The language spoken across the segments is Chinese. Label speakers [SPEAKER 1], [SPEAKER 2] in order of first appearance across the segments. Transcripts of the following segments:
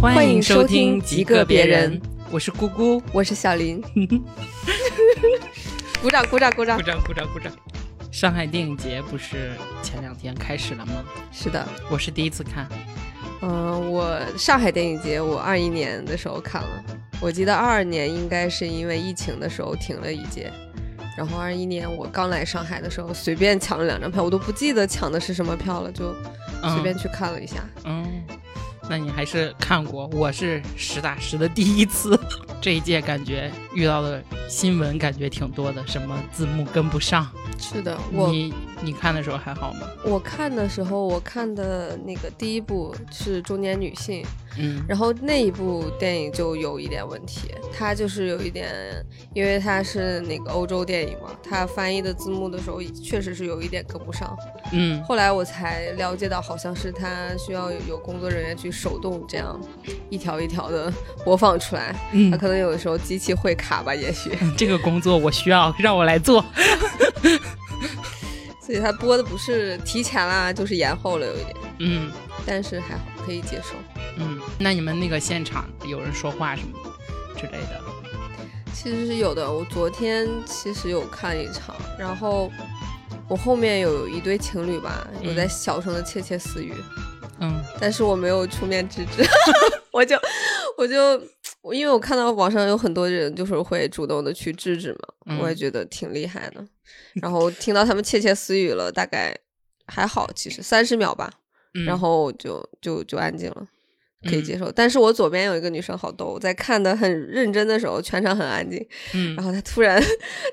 [SPEAKER 1] 欢
[SPEAKER 2] 迎收听
[SPEAKER 1] 极
[SPEAKER 2] 个别人，
[SPEAKER 1] 我是姑姑，
[SPEAKER 2] 我是小林。鼓掌，鼓掌，鼓掌，
[SPEAKER 1] 鼓掌，鼓掌，鼓掌。上海电影节不是前两天开始了吗？
[SPEAKER 2] 是的，
[SPEAKER 1] 我是第一次看。
[SPEAKER 2] 嗯，我上海电影节我二一年的时候看了，我记得二二年应该是因为疫情的时候停了一届，然后二一年我刚来上海的时候随便抢了两张票，我都不记得抢的是什么票了，就随便去看了一下。
[SPEAKER 1] 嗯。那你还是看过，我是实打实的第一次。这一届感觉遇到的新闻感觉挺多的，什么字幕跟不上。
[SPEAKER 2] 是的，
[SPEAKER 1] 你你看的时候还好吗？
[SPEAKER 2] 我看的时候，我看的那个第一部是《中年女性》。
[SPEAKER 1] 嗯，
[SPEAKER 2] 然后那一部电影就有一点问题，它就是有一点，因为它是那个欧洲电影嘛，它翻译的字幕的时候确实是有一点跟不上。
[SPEAKER 1] 嗯，
[SPEAKER 2] 后来我才了解到，好像是它需要有工作人员去手动这样一条一条的播放出来。
[SPEAKER 1] 嗯，
[SPEAKER 2] 它可能有的时候机器会卡吧，也许。
[SPEAKER 1] 这个工作我需要，让我来做。
[SPEAKER 2] 所以它播的不是提前啦，就是延后了有一点。
[SPEAKER 1] 嗯，
[SPEAKER 2] 但是还好，可以接受。
[SPEAKER 1] 嗯，那你们那个现场有人说话什么之类的？
[SPEAKER 2] 其实是有的。我昨天其实有看一场，然后我后面有一对情侣吧，有在小声的窃窃私语。
[SPEAKER 1] 嗯，
[SPEAKER 2] 但是我没有出面制止，我就我就因为我看到网上有很多人就是会主动的去制止嘛，我也觉得挺厉害的。然后听到他们窃窃私语了，大概还好，其实三十秒吧，然后就就就安静了。可以接受，但是我左边有一个女生好逗，在看的很认真的时候，全场很安静，
[SPEAKER 1] 嗯，
[SPEAKER 2] 然后她突然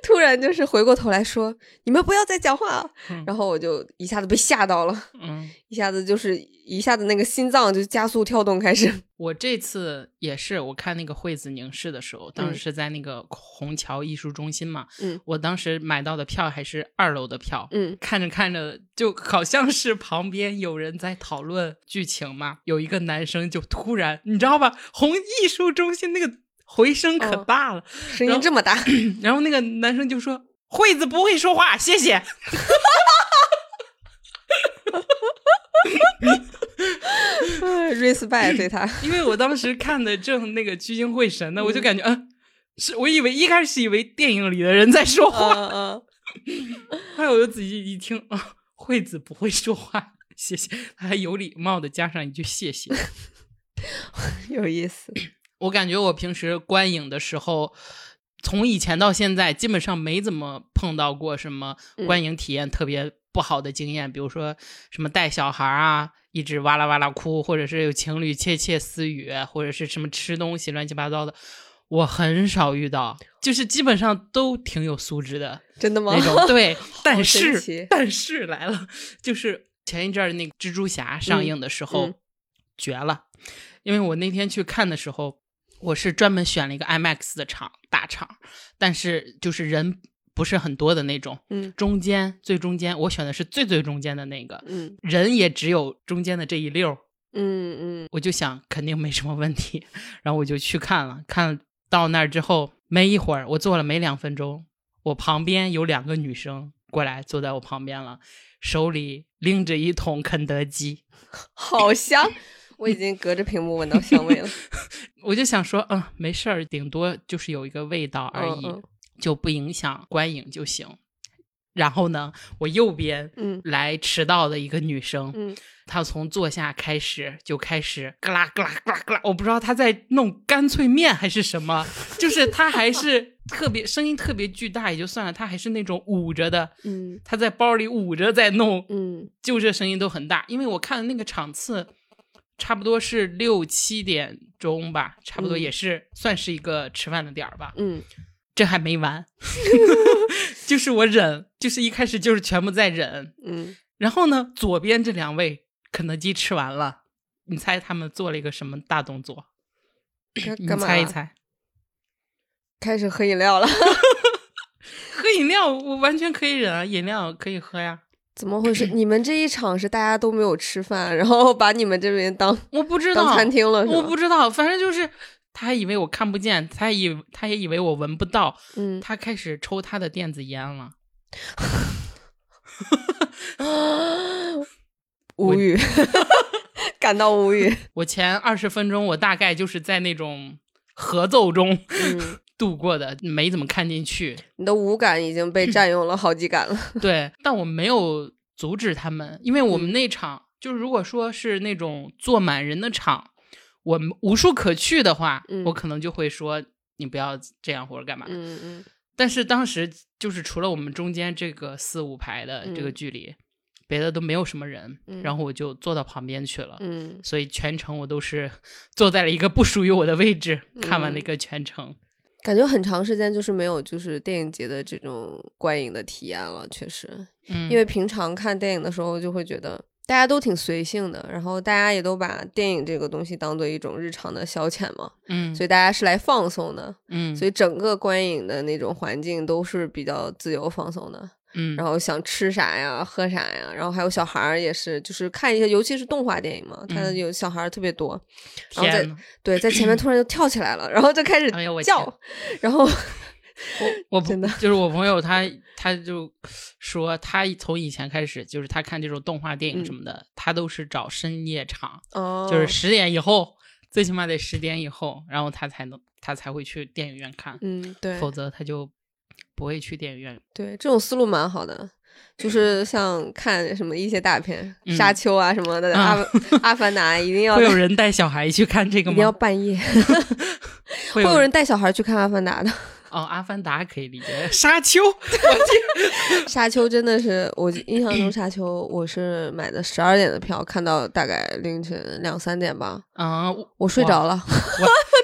[SPEAKER 2] 突然就是回过头来说：“你们不要再讲话了。”然后我就一下子被吓到了，
[SPEAKER 1] 嗯，
[SPEAKER 2] 一下子就是一下子那个心脏就加速跳动开始。
[SPEAKER 1] 我这次也是，我看那个惠子凝视的时候，当时是在那个虹桥艺术中心嘛，
[SPEAKER 2] 嗯，
[SPEAKER 1] 我当时买到的票还是二楼的票，
[SPEAKER 2] 嗯，
[SPEAKER 1] 看着看着就好像是旁边有人在讨论剧情嘛，有一个男生就突然，你知道吧，红艺术中心那个回声可大了，
[SPEAKER 2] 声音这么大，
[SPEAKER 1] 然后那个男生就说：“惠子不会说话，谢谢。”
[SPEAKER 2] 哈 respect 对他，
[SPEAKER 1] 因为我当时看的正那个聚精会神的，我就感觉，嗯，是我以为一开始以为电影里的人在说话，
[SPEAKER 2] 嗯，
[SPEAKER 1] 后来我就仔细一听，啊，惠子不会说话，谢谢，他还有礼貌的加上一句谢谢，
[SPEAKER 2] 有意思。
[SPEAKER 1] 我感觉我平时观影的时候，从以前到现在，基本上没怎么碰到过什么观影体验特别。不好的经验，比如说什么带小孩啊，一直哇啦哇啦哭，或者是有情侣窃窃私语，或者是什么吃东西乱七八糟的，我很少遇到，就是基本上都挺有素质的，
[SPEAKER 2] 真的吗？
[SPEAKER 1] 那种对，但是但是来了，就是前一阵儿那个蜘蛛侠上映的时候绝了，因为我那天去看的时候，我是专门选了一个 IMAX 的场大场，但是就是人。不是很多的那种，
[SPEAKER 2] 嗯，
[SPEAKER 1] 中间最中间，我选的是最最中间的那个，
[SPEAKER 2] 嗯，
[SPEAKER 1] 人也只有中间的这一溜
[SPEAKER 2] 嗯嗯，
[SPEAKER 1] 我就想肯定没什么问题，然后我就去看了，看到那儿之后没一会儿，我坐了没两分钟，我旁边有两个女生过来坐在我旁边了，手里拎着一桶肯德基，
[SPEAKER 2] 好香，我已经隔着屏幕闻到香味了，
[SPEAKER 1] 我就想说，嗯，没事儿，顶多就是有一个味道而已。就不影响观影就行。然后呢，我右边
[SPEAKER 2] 嗯
[SPEAKER 1] 来迟到的一个女生，
[SPEAKER 2] 嗯，
[SPEAKER 1] 她从坐下开始就开始咯啦咯啦咯啦咯啦，我不知道她在弄干脆面还是什么，就是她还是特别声音特别巨大也就算了，她还是那种捂着的，
[SPEAKER 2] 嗯，
[SPEAKER 1] 她在包里捂着在弄，
[SPEAKER 2] 嗯，
[SPEAKER 1] 就这声音都很大。因为我看的那个场次差不多是六七点钟吧，差不多也是算是一个吃饭的点儿吧，
[SPEAKER 2] 嗯。
[SPEAKER 1] 这还没完，就是我忍，就是一开始就是全部在忍，
[SPEAKER 2] 嗯，
[SPEAKER 1] 然后呢，左边这两位肯德基吃完了，你猜他们做了一个什么大动作？你猜一猜？
[SPEAKER 2] 开始喝饮料了。
[SPEAKER 1] 喝饮料我完全可以忍啊，饮料可以喝呀。
[SPEAKER 2] 怎么回事？你们这一场是大家都没有吃饭，然后把你们这边当
[SPEAKER 1] 我不知道
[SPEAKER 2] 餐厅了？
[SPEAKER 1] 我不知道，反正就是。他还以为我看不见，他以他也以为我闻不到，
[SPEAKER 2] 嗯，
[SPEAKER 1] 他开始抽他的电子烟了，
[SPEAKER 2] 无语，感到无语。
[SPEAKER 1] 我前二十分钟，我大概就是在那种合奏中度过的，没怎么看进去。
[SPEAKER 2] 你的五感已经被 占用了好几感了。
[SPEAKER 1] 对，但我没有阻止他们，因为我们那场就是如果说是那种坐满人的场，我们无处可去的话，我可能就会说你不要这样或者干嘛。
[SPEAKER 2] 嗯嗯。
[SPEAKER 1] 但是当时就是除了我们中间这个四五排的这个距离，别的都没有什么人，然后我就坐到旁边去了。
[SPEAKER 2] 嗯，
[SPEAKER 1] 所以全程我都是 坐在了一个不属于我的位置，看完了一个全程。
[SPEAKER 2] 感觉很长时间就是没有就是电影节的这种观影的体验了，确实。
[SPEAKER 1] 嗯，
[SPEAKER 2] 因为平常看电影的时候就会觉得。大家都挺随性的，然后大家也都把电影这个东西当做一种日常的消遣嘛，
[SPEAKER 1] 嗯，
[SPEAKER 2] 所以大家是来放松的，
[SPEAKER 1] 嗯，
[SPEAKER 2] 所以整个观影的那种环境都是比较自由放松的，
[SPEAKER 1] 嗯，
[SPEAKER 2] 然后想吃啥呀，喝啥呀，然后还有小孩儿也是，就是看一些，尤其是动画电影嘛，他有小孩儿特别多，然后在对在前面突然就跳起来了，然后就开始叫，然后。
[SPEAKER 1] 我我
[SPEAKER 2] 真的
[SPEAKER 1] 就是我朋友，他他就说他从以前开始，就是他看这种动画电影什么的，他都是找深夜场，哦就是十点以后，最起码得十点以后，然后他才能他才会去电影院看，
[SPEAKER 2] 嗯，对，
[SPEAKER 1] 否则他就不会去电影院。
[SPEAKER 2] 对，这种思路蛮好的，就是像看什么一些大片，《沙丘》啊什么的，《阿阿凡达》一定要
[SPEAKER 1] 会有人带小孩去看这个吗？
[SPEAKER 2] 一定要半夜，会有人带小孩去看《阿凡达》的。
[SPEAKER 1] 哦，阿凡达可以理解，沙丘，
[SPEAKER 2] 沙丘真的是我印象中，沙丘我是买的十二点的票，看到大概凌晨两三点吧。
[SPEAKER 1] 啊，
[SPEAKER 2] 我睡着了，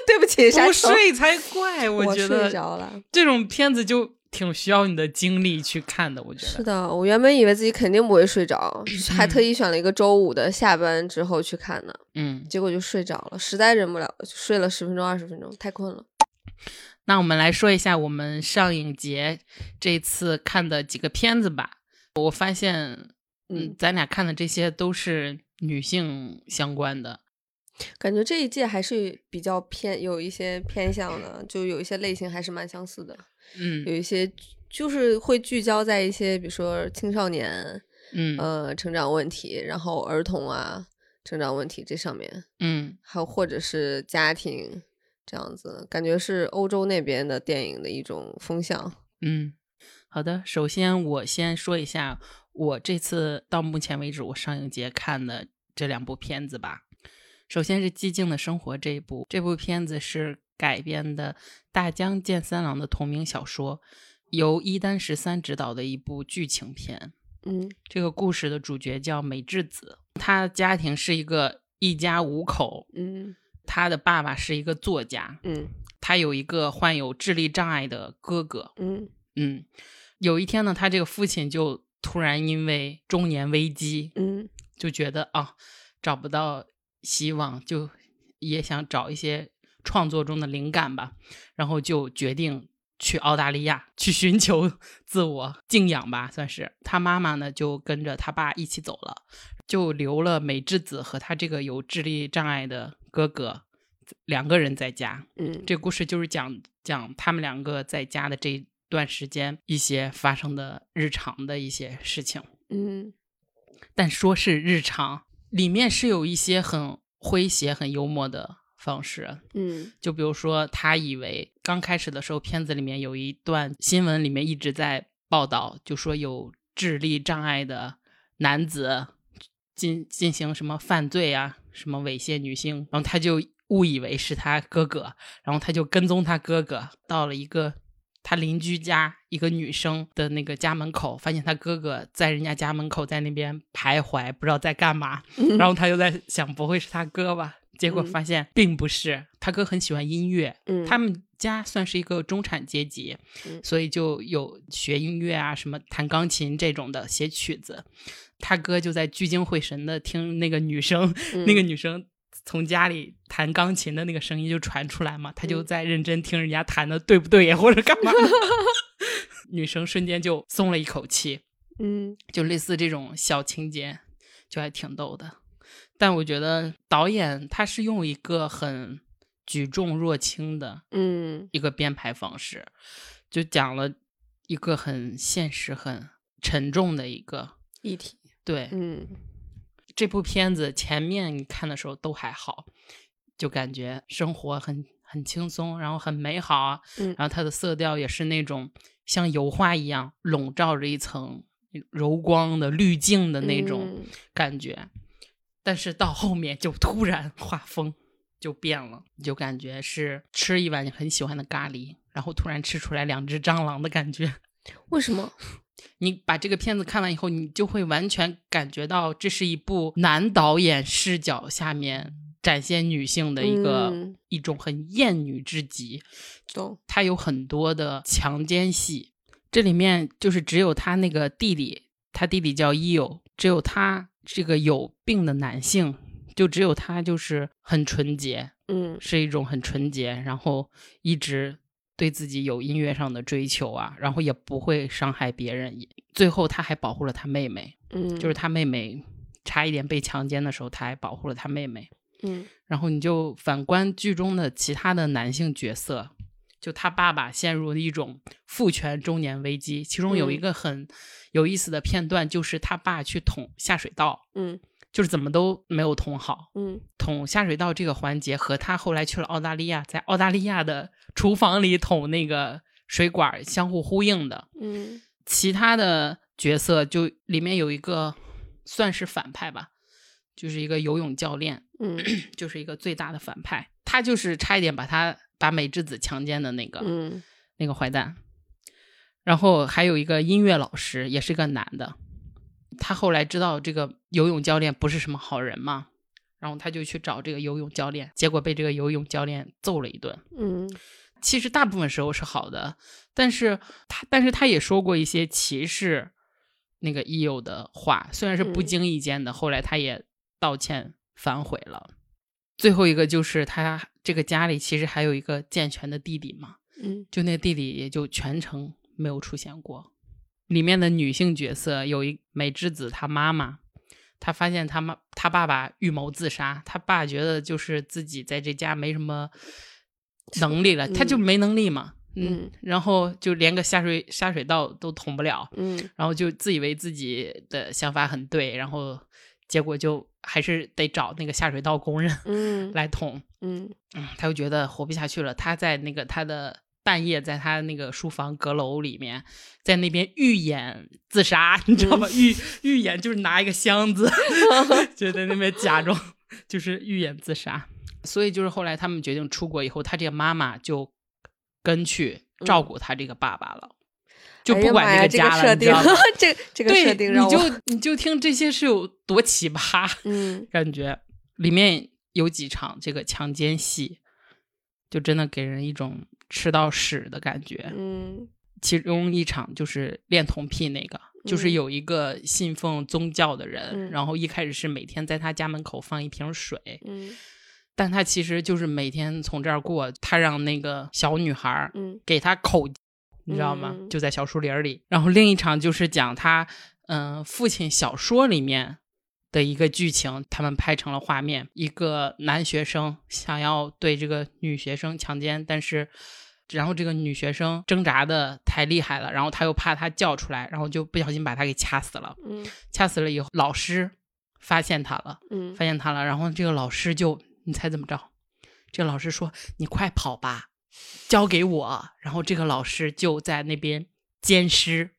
[SPEAKER 2] 对不起，沙丘
[SPEAKER 1] 不睡才怪。
[SPEAKER 2] 我
[SPEAKER 1] 觉得
[SPEAKER 2] 睡着了，
[SPEAKER 1] 这种片子就挺需要你的精力去看的。我觉得
[SPEAKER 2] 是的，我原本以为自己肯定不会睡着，还特意选了一个周五的下班之后去看呢。
[SPEAKER 1] 嗯，
[SPEAKER 2] 结果就睡着了，实在忍不了，睡了十分钟、二十分钟，太困了。
[SPEAKER 1] 那我们来说一下我们上影节这次看的几个片子吧。我发现，嗯，咱俩看的这些都是女性相关的，
[SPEAKER 2] 感觉这一届还是比较偏有一些偏向的，就有一些类型还是蛮相似的。
[SPEAKER 1] 嗯，
[SPEAKER 2] 有一些就是会聚焦在一些，比如说青少年，
[SPEAKER 1] 嗯，
[SPEAKER 2] 呃，成长问题，然后儿童啊，成长问题这上面，
[SPEAKER 1] 嗯，
[SPEAKER 2] 还有或者是家庭。这样子感觉是欧洲那边的电影的一种风向。
[SPEAKER 1] 嗯，好的。首先我先说一下我这次到目前为止我上影节看的这两部片子吧。首先是《寂静的生活》这一部，这部片子是改编的大江健三郎的同名小说，由一丹十三执导的一部剧情片。
[SPEAKER 2] 嗯，
[SPEAKER 1] 这个故事的主角叫美智子，他家庭是一个一家五口。
[SPEAKER 2] 嗯。
[SPEAKER 1] 他的爸爸是一个作家，
[SPEAKER 2] 嗯，
[SPEAKER 1] 他有一个患有智力障碍的哥哥，
[SPEAKER 2] 嗯
[SPEAKER 1] 嗯，有一天呢，他这个父亲就突然因为中年危机，
[SPEAKER 2] 嗯，
[SPEAKER 1] 就觉得啊找不到希望，就也想找一些创作中的灵感吧，然后就决定去澳大利亚去寻求 自我静养吧，算是。他妈妈呢就跟着他爸一起走了，就留了美智子和他这个有智力障碍的。哥哥两个人在家，
[SPEAKER 2] 嗯，
[SPEAKER 1] 这故事就是讲讲他们两个在家的这段时间一些发生的日常的一些事情，
[SPEAKER 2] 嗯，
[SPEAKER 1] 但说是日常，里面是有一些很诙谐、很幽默的方式，
[SPEAKER 2] 嗯，
[SPEAKER 1] 就比如说他以为刚开始的时候，片子里面有一段新闻里面一直在报道，就说有智力障碍的男子进进行什么犯罪啊。什么猥亵女性，然后他就误以为是他哥哥，然后他就跟踪他哥哥到了一个他邻居家一个女生的那个家门口，发现他哥哥在人家家门口在那边徘徊，不知道在干嘛。然后他就在想，不会是他哥吧？结果发现并不是，他哥很喜欢音乐，他们家算是一个中产阶级，所以就有学音乐啊，什么弹钢琴这种的，写曲子。他哥就在聚精会神的听那个女生，那个女生从家里弹钢琴的那个声音就传出来嘛，他就在认真听人家弹的对不对呀，或者干嘛？女生瞬间就松了一口气，
[SPEAKER 2] 嗯，
[SPEAKER 1] 就类似这种小情节，就还挺逗的。但我觉得导演他是用一个很举重若轻的，
[SPEAKER 2] 嗯，
[SPEAKER 1] 一个编排方式，就讲了一个很现实、很沉重的一个
[SPEAKER 2] 议题。
[SPEAKER 1] 对，
[SPEAKER 2] 嗯，
[SPEAKER 1] 这部片子前面你看的时候都还好，就感觉生活很很轻松，然后很美好啊。
[SPEAKER 2] 嗯
[SPEAKER 1] 然后它的色调也是那种像油画一样笼罩着一层柔光的滤镜的那种
[SPEAKER 2] 嗯
[SPEAKER 1] 感觉。但是到后面就突然画风就变了，就感觉是吃一碗你很喜欢的咖喱，然后突然吃出来两只蟑螂的感觉。
[SPEAKER 2] 为什么？
[SPEAKER 1] 你把这个片子看完以后，你就会完全感觉到这是一部男导演视角下面展现女性的一个、
[SPEAKER 2] 嗯
[SPEAKER 1] 一种很厌女至极。
[SPEAKER 2] 懂？
[SPEAKER 1] 他有很多的强奸戏，这里面就是只有他那个弟弟，他弟弟叫伊友，只有他这个有病的男性，就只有他就是很纯洁，
[SPEAKER 2] 嗯
[SPEAKER 1] 是一种很纯洁，然后一直对自己有音乐上的追求啊，然后也不会伤害别人。最后他还保护了他妹妹，
[SPEAKER 2] 嗯，
[SPEAKER 1] 就是他妹妹差一点被强奸的时候，他还保护了他妹妹。
[SPEAKER 2] 嗯
[SPEAKER 1] 然后你就反观剧中的其他的男性角色，就他爸爸陷入了一种父权中年危机，其中有一
[SPEAKER 2] 嗯。
[SPEAKER 1] 个很有意思的片段，就是他爸去捅下水道，
[SPEAKER 2] 嗯。
[SPEAKER 1] 就是怎么都没有捅好。
[SPEAKER 2] 嗯。
[SPEAKER 1] 捅下水道这个环节和他后来去了澳大利亚，在澳大利亚的厨房里捅那个水管相互呼应的。
[SPEAKER 2] 嗯。
[SPEAKER 1] 其他的角色就里面有一个算是反派吧，就是一个游泳教练，
[SPEAKER 2] 嗯。
[SPEAKER 1] 就是一个最大的反派，他就是差一点把他把美智子强奸的那个、
[SPEAKER 2] 嗯
[SPEAKER 1] 那个坏蛋。然后还有一个音乐老师，也是个男的，他后来知道这个游泳教练不是什么好人嘛，然后他就去找这个游泳教练，结果被这个游泳教练揍了一顿。
[SPEAKER 2] 嗯
[SPEAKER 1] 其实大部分时候是好的，但是他但是他也说过一些歧视那个伊友的话，虽然是不
[SPEAKER 2] 嗯
[SPEAKER 1] 经意间的，后来他也道歉反悔了。最后一个就是他这个家里其实还有一个健全的弟弟嘛，
[SPEAKER 2] 嗯。
[SPEAKER 1] 就那弟弟也就全程没有出现过。里面的女性角色有一美智子她妈妈，她发现她妈她爸爸预谋自杀，她爸觉得就是自己在这家没什么能力了，他就
[SPEAKER 2] 嗯。
[SPEAKER 1] 没能力嘛，
[SPEAKER 2] 嗯。
[SPEAKER 1] 然后就连个下水下水道都捅不了，
[SPEAKER 2] 嗯。
[SPEAKER 1] 然后就自以为自己的想法很对，然后结果就还是得找那个下水道工人
[SPEAKER 2] 嗯
[SPEAKER 1] 来捅，
[SPEAKER 2] 嗯
[SPEAKER 1] 嗯，他就觉得活不下去了。他在那个他的半夜，在他那个书房阁楼里面，在那边预演自杀，你知道吗？预预演就是拿一个箱子，就在那边假装就是预演自杀。所以就是后来他们决定出国以后，他这个妈妈就跟去照顾他这个爸爸了，就
[SPEAKER 2] 哎
[SPEAKER 1] 不管
[SPEAKER 2] 这
[SPEAKER 1] 家了，
[SPEAKER 2] 设定
[SPEAKER 1] 你知道吗？，
[SPEAKER 2] 这这个，设定让
[SPEAKER 1] 你就你就听这些是有多奇葩。
[SPEAKER 2] 嗯
[SPEAKER 1] 感觉里面有几场这个强奸戏，就真的给人一种吃到屎的感觉。
[SPEAKER 2] 嗯
[SPEAKER 1] 其中一场就是恋童癖那个，就是
[SPEAKER 2] 嗯
[SPEAKER 1] 有一个信奉宗教的人，
[SPEAKER 2] 嗯
[SPEAKER 1] 然后一开始是每天在他家门口放一瓶水，
[SPEAKER 2] 嗯
[SPEAKER 1] 但他其实就是每天从这儿过，他让那个小女孩儿
[SPEAKER 2] 嗯
[SPEAKER 1] 给他口，你知道吗？
[SPEAKER 2] 嗯
[SPEAKER 1] 就在小树林里。然后另一场就是讲他，嗯、父亲小说里面的一个剧情，他们拍成了画面。一个男学生想要对这个女学生强奸，但是。然后这个女学生挣扎的太厉害了，然后他又怕她叫出来，然后就不小心把她给掐死了。
[SPEAKER 2] 嗯
[SPEAKER 1] 掐死了以后，老师发现他了，
[SPEAKER 2] 嗯
[SPEAKER 1] 发现他了，然后这个老师就，你猜怎么着？这个老师说：“你快跑吧，交给我。”然后这个老师就在那边监尸。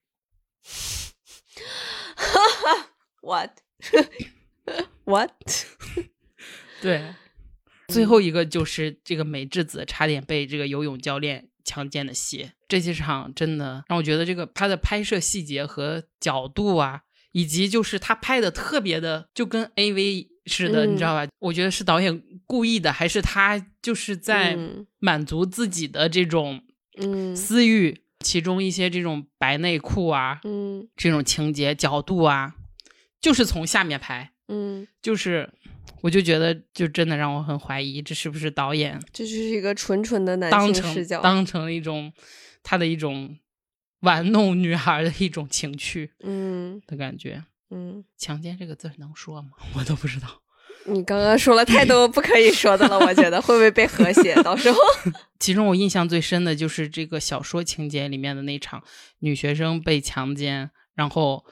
[SPEAKER 2] what what
[SPEAKER 1] 对，最后一个就是这个美智子差点被这个游泳教练强奸的戏。这些场真的让我觉得这个他的拍摄细节和角度啊，以及就是他拍的特别的就跟 AV 似的，
[SPEAKER 2] 嗯
[SPEAKER 1] 你知道吧？我觉得是导演故意的，还是他就是在
[SPEAKER 2] 嗯
[SPEAKER 1] 满足自己的这种
[SPEAKER 2] 嗯
[SPEAKER 1] 私欲？其中一些这种白内裤啊，
[SPEAKER 2] 嗯
[SPEAKER 1] 这种情节角度啊，就是从下面拍，
[SPEAKER 2] 嗯，
[SPEAKER 1] 就是我就觉得，就真的让我很怀疑，这是不是导演
[SPEAKER 2] 这就是一个纯纯的男
[SPEAKER 1] 当成
[SPEAKER 2] 性视角。
[SPEAKER 1] 当成一种他的一种玩弄女孩的一种情趣
[SPEAKER 2] 嗯
[SPEAKER 1] 的感觉。
[SPEAKER 2] 嗯，
[SPEAKER 1] 强奸这个字能说吗？我都不知道。
[SPEAKER 2] 你刚刚说了太多不可以说的了，我觉得会不会被和谐？到时候
[SPEAKER 1] 其中我印象最深的就是这个小说情节里面的那场女学生被强奸，然后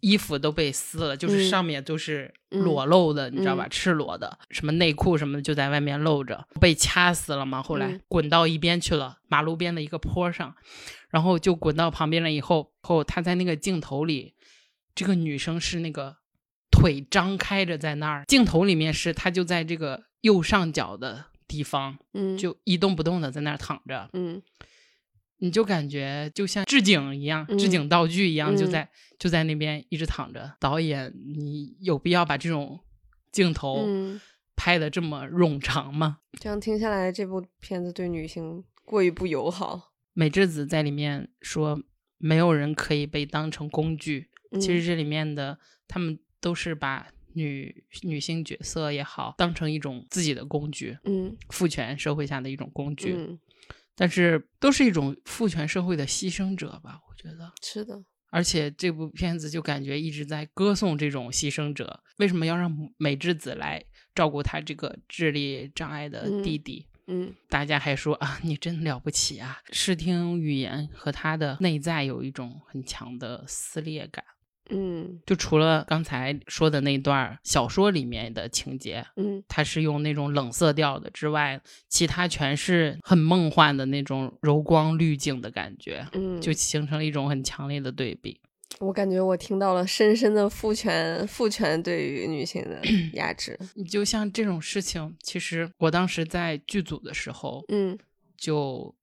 [SPEAKER 1] 衣服都被撕了，就是
[SPEAKER 2] 嗯
[SPEAKER 1] 上面都是
[SPEAKER 2] 嗯
[SPEAKER 1] 裸露的，你知道吧？
[SPEAKER 2] 嗯
[SPEAKER 1] 赤裸的，什么内裤什么的就在外面露着，被掐死了嘛。后来
[SPEAKER 2] 嗯
[SPEAKER 1] 滚到一边去了，马路边的一个坡上，然后就滚到旁边了。以后后他在那个镜头里，这个女生是那个腿张开着在那儿，镜头里面是她就在这个右上角的地方
[SPEAKER 2] 嗯，
[SPEAKER 1] 就一动不动的在那儿躺着，
[SPEAKER 2] 嗯
[SPEAKER 1] 你就感觉就像置景一样，置
[SPEAKER 2] 嗯
[SPEAKER 1] 景道具一样，就
[SPEAKER 2] 嗯
[SPEAKER 1] 在就在那边一直躺着。导演，你有必要把这种镜头
[SPEAKER 2] 嗯，
[SPEAKER 1] 拍的这么冗长吗？
[SPEAKER 2] 这样听下来，这部片子对女性过于不友好。
[SPEAKER 1] 美智子在里面说，没有人可以被当成工具。其实
[SPEAKER 2] 嗯
[SPEAKER 1] 这里面的他们都是把女女性角色也好，当成一种自己的工具，
[SPEAKER 2] 嗯
[SPEAKER 1] 父权社会下的一种工具。
[SPEAKER 2] 嗯，
[SPEAKER 1] 但是都是一种父权社会的牺牲者吧，我觉得。
[SPEAKER 2] 是的，
[SPEAKER 1] 而且这部片子就感觉一直在歌颂这种牺牲者。为什么要让美智子来照顾他这个智力障碍的弟弟？
[SPEAKER 2] 嗯
[SPEAKER 1] 大家还说啊，你真了不起啊！视听语言和他的内在有一种很强的撕裂感。
[SPEAKER 2] 嗯
[SPEAKER 1] 就除了刚才说的那段小说里面的情节，
[SPEAKER 2] 嗯
[SPEAKER 1] 它是用那种冷色调的之外，其他全是很梦幻的那种柔光滤镜的感觉，
[SPEAKER 2] 嗯，
[SPEAKER 1] 就形成了一种很强烈的对比。
[SPEAKER 2] 我感觉我听到了深深的父权父权对于女性的 压制。
[SPEAKER 1] 你就像这种事情，其实我当时在剧组的时候
[SPEAKER 2] 嗯
[SPEAKER 1] 就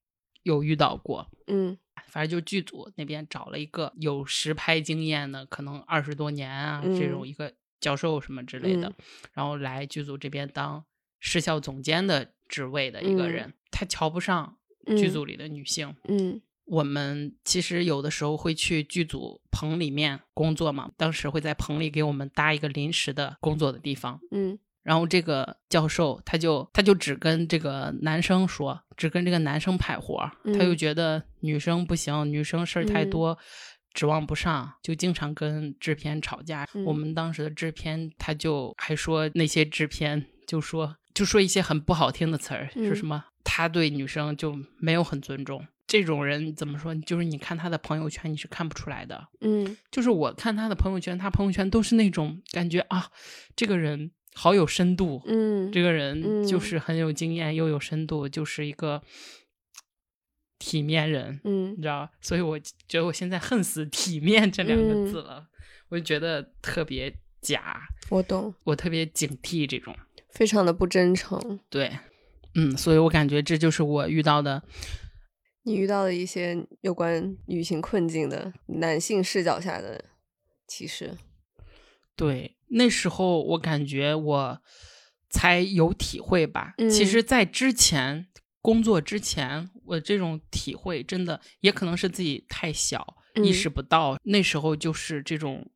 [SPEAKER 1] 有遇到过。
[SPEAKER 2] 嗯
[SPEAKER 1] 反正就剧组那边找了一个有实拍经验的，可能二十多年啊、这种
[SPEAKER 2] 嗯。
[SPEAKER 1] 一个教授什么之类的，
[SPEAKER 2] 嗯。
[SPEAKER 1] 然后来剧组这边当视效总监的职位的一个
[SPEAKER 2] 嗯。
[SPEAKER 1] 人，他瞧不上
[SPEAKER 2] 嗯
[SPEAKER 1] 剧组里的女性。
[SPEAKER 2] 嗯。
[SPEAKER 1] 我们其实有的时候会去剧组棚里面工作嘛，当时会在棚里给我们搭一个临时的工作的地方。
[SPEAKER 2] 嗯
[SPEAKER 1] 然后这个教授他就他就只跟这个男生说，只跟这个男生派活儿，他就
[SPEAKER 2] 嗯
[SPEAKER 1] 觉得女生不行，女生事儿太
[SPEAKER 2] 嗯
[SPEAKER 1] 多，指望不上，就经常跟制片吵架。我
[SPEAKER 2] 嗯
[SPEAKER 1] 们当时的制片他就还说那些制片就说就说一些很不好听的词儿，说
[SPEAKER 2] 嗯
[SPEAKER 1] 什么他对女生就没有很尊重。这种人怎么说？就是你看他的朋友圈，你是看不出来的。
[SPEAKER 2] 嗯
[SPEAKER 1] 就是我看他的朋友圈，他朋友圈都是那种感觉啊，这个人好有深度，
[SPEAKER 2] 嗯，
[SPEAKER 1] 这个人就
[SPEAKER 2] 嗯
[SPEAKER 1] 是很有经验又有深度，就是一个体面人，
[SPEAKER 2] 嗯
[SPEAKER 1] 你知道吧？所以我觉得我现在恨死“体面”这两个
[SPEAKER 2] 嗯
[SPEAKER 1] 字了，我就觉得特别假，
[SPEAKER 2] 我懂，
[SPEAKER 1] 我特别警惕这种。
[SPEAKER 2] 非常的不真诚。
[SPEAKER 1] 对，嗯，所以我感觉这就是我遇到的，
[SPEAKER 2] 你遇到的一些有关女性困境的男性视角下的歧视。
[SPEAKER 1] 对，那时候我感觉我才有体会吧。其
[SPEAKER 2] 嗯
[SPEAKER 1] 实，在之前工作之前，我这种体会真的也可能是自己太小，意
[SPEAKER 2] 嗯
[SPEAKER 1] 识不到。那时候就是这种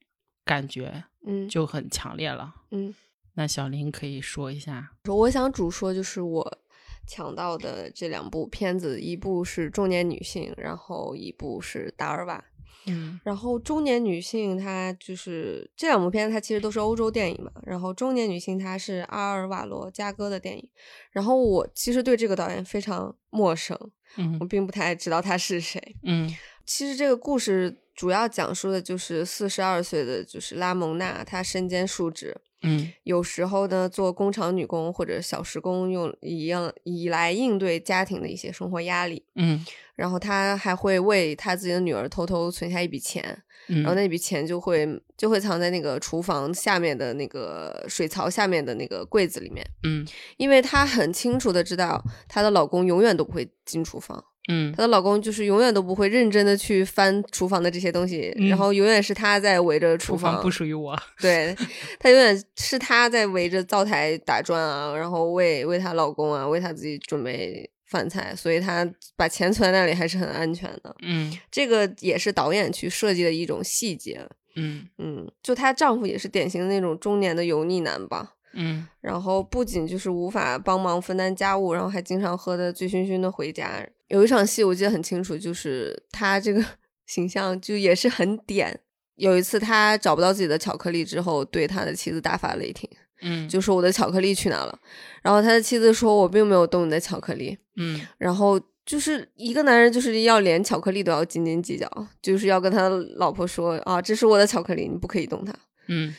[SPEAKER 1] 感觉
[SPEAKER 2] 嗯
[SPEAKER 1] 就很强烈了。
[SPEAKER 2] 嗯，
[SPEAKER 1] 那小林可以说一下，
[SPEAKER 2] 我想主说就是我抢到的这两部片子，一部是中年女性，然后一部是达尔瓦。
[SPEAKER 1] 嗯
[SPEAKER 2] 然后中年女性，她就是这两部片子，它其实都是欧洲电影嘛。然后中年女性，她是阿尔瓦罗加戈的电影。然后我其实对这个导演非常陌生，嗯我
[SPEAKER 1] 嗯
[SPEAKER 2] 并不太知道他是谁。
[SPEAKER 1] 嗯
[SPEAKER 2] 其实这个故事主要讲述的就是四十二岁的就是拉蒙娜，她身兼数职，
[SPEAKER 1] 嗯
[SPEAKER 2] 有时候呢做工厂女工或者小时工用一样以来应对家庭的一些生活压力。
[SPEAKER 1] 嗯
[SPEAKER 2] 然后她还会为她自己的女儿偷偷存下一笔钱，
[SPEAKER 1] 嗯，
[SPEAKER 2] 然后那笔钱就会就会藏在那个厨房下面的那个水槽下面的那个柜子里面，
[SPEAKER 1] 嗯
[SPEAKER 2] 因为她很清楚的知道她的老公永远都不会进厨房。
[SPEAKER 1] 嗯
[SPEAKER 2] 她的老公就是永远都不会认真的去翻厨房的这些东西，
[SPEAKER 1] 嗯
[SPEAKER 2] 然后永远是她在围着
[SPEAKER 1] 厨
[SPEAKER 2] 房，
[SPEAKER 1] 房不属于我。
[SPEAKER 2] 对，她永远是她在围着灶台打转啊，然后为为她老公啊，为她自己准备饭菜，所以她把钱存在那里还是很安全的。
[SPEAKER 1] 嗯
[SPEAKER 2] 这个也是导演去设计的一种细节。
[SPEAKER 1] 嗯
[SPEAKER 2] 嗯，就她丈夫也是典型的那种中年的油腻男吧。
[SPEAKER 1] 嗯
[SPEAKER 2] 然后不仅就是无法帮忙分担家务，然后还经常喝的醉醺醺的回家。有一场戏我记得很清楚，就是他这个 形象就也是很点。有一次他找不到自己的巧克力之后，对他的妻子大发雷霆，
[SPEAKER 1] 嗯，
[SPEAKER 2] 就说我的巧克力去哪了？然后他的妻子说我并没有动你的巧克力。
[SPEAKER 1] 嗯
[SPEAKER 2] 然后就是一个男人就是要连巧克力都要斤斤计较，就是要跟他老婆说啊，这是我的巧克力，你不可以动它。
[SPEAKER 1] 嗯，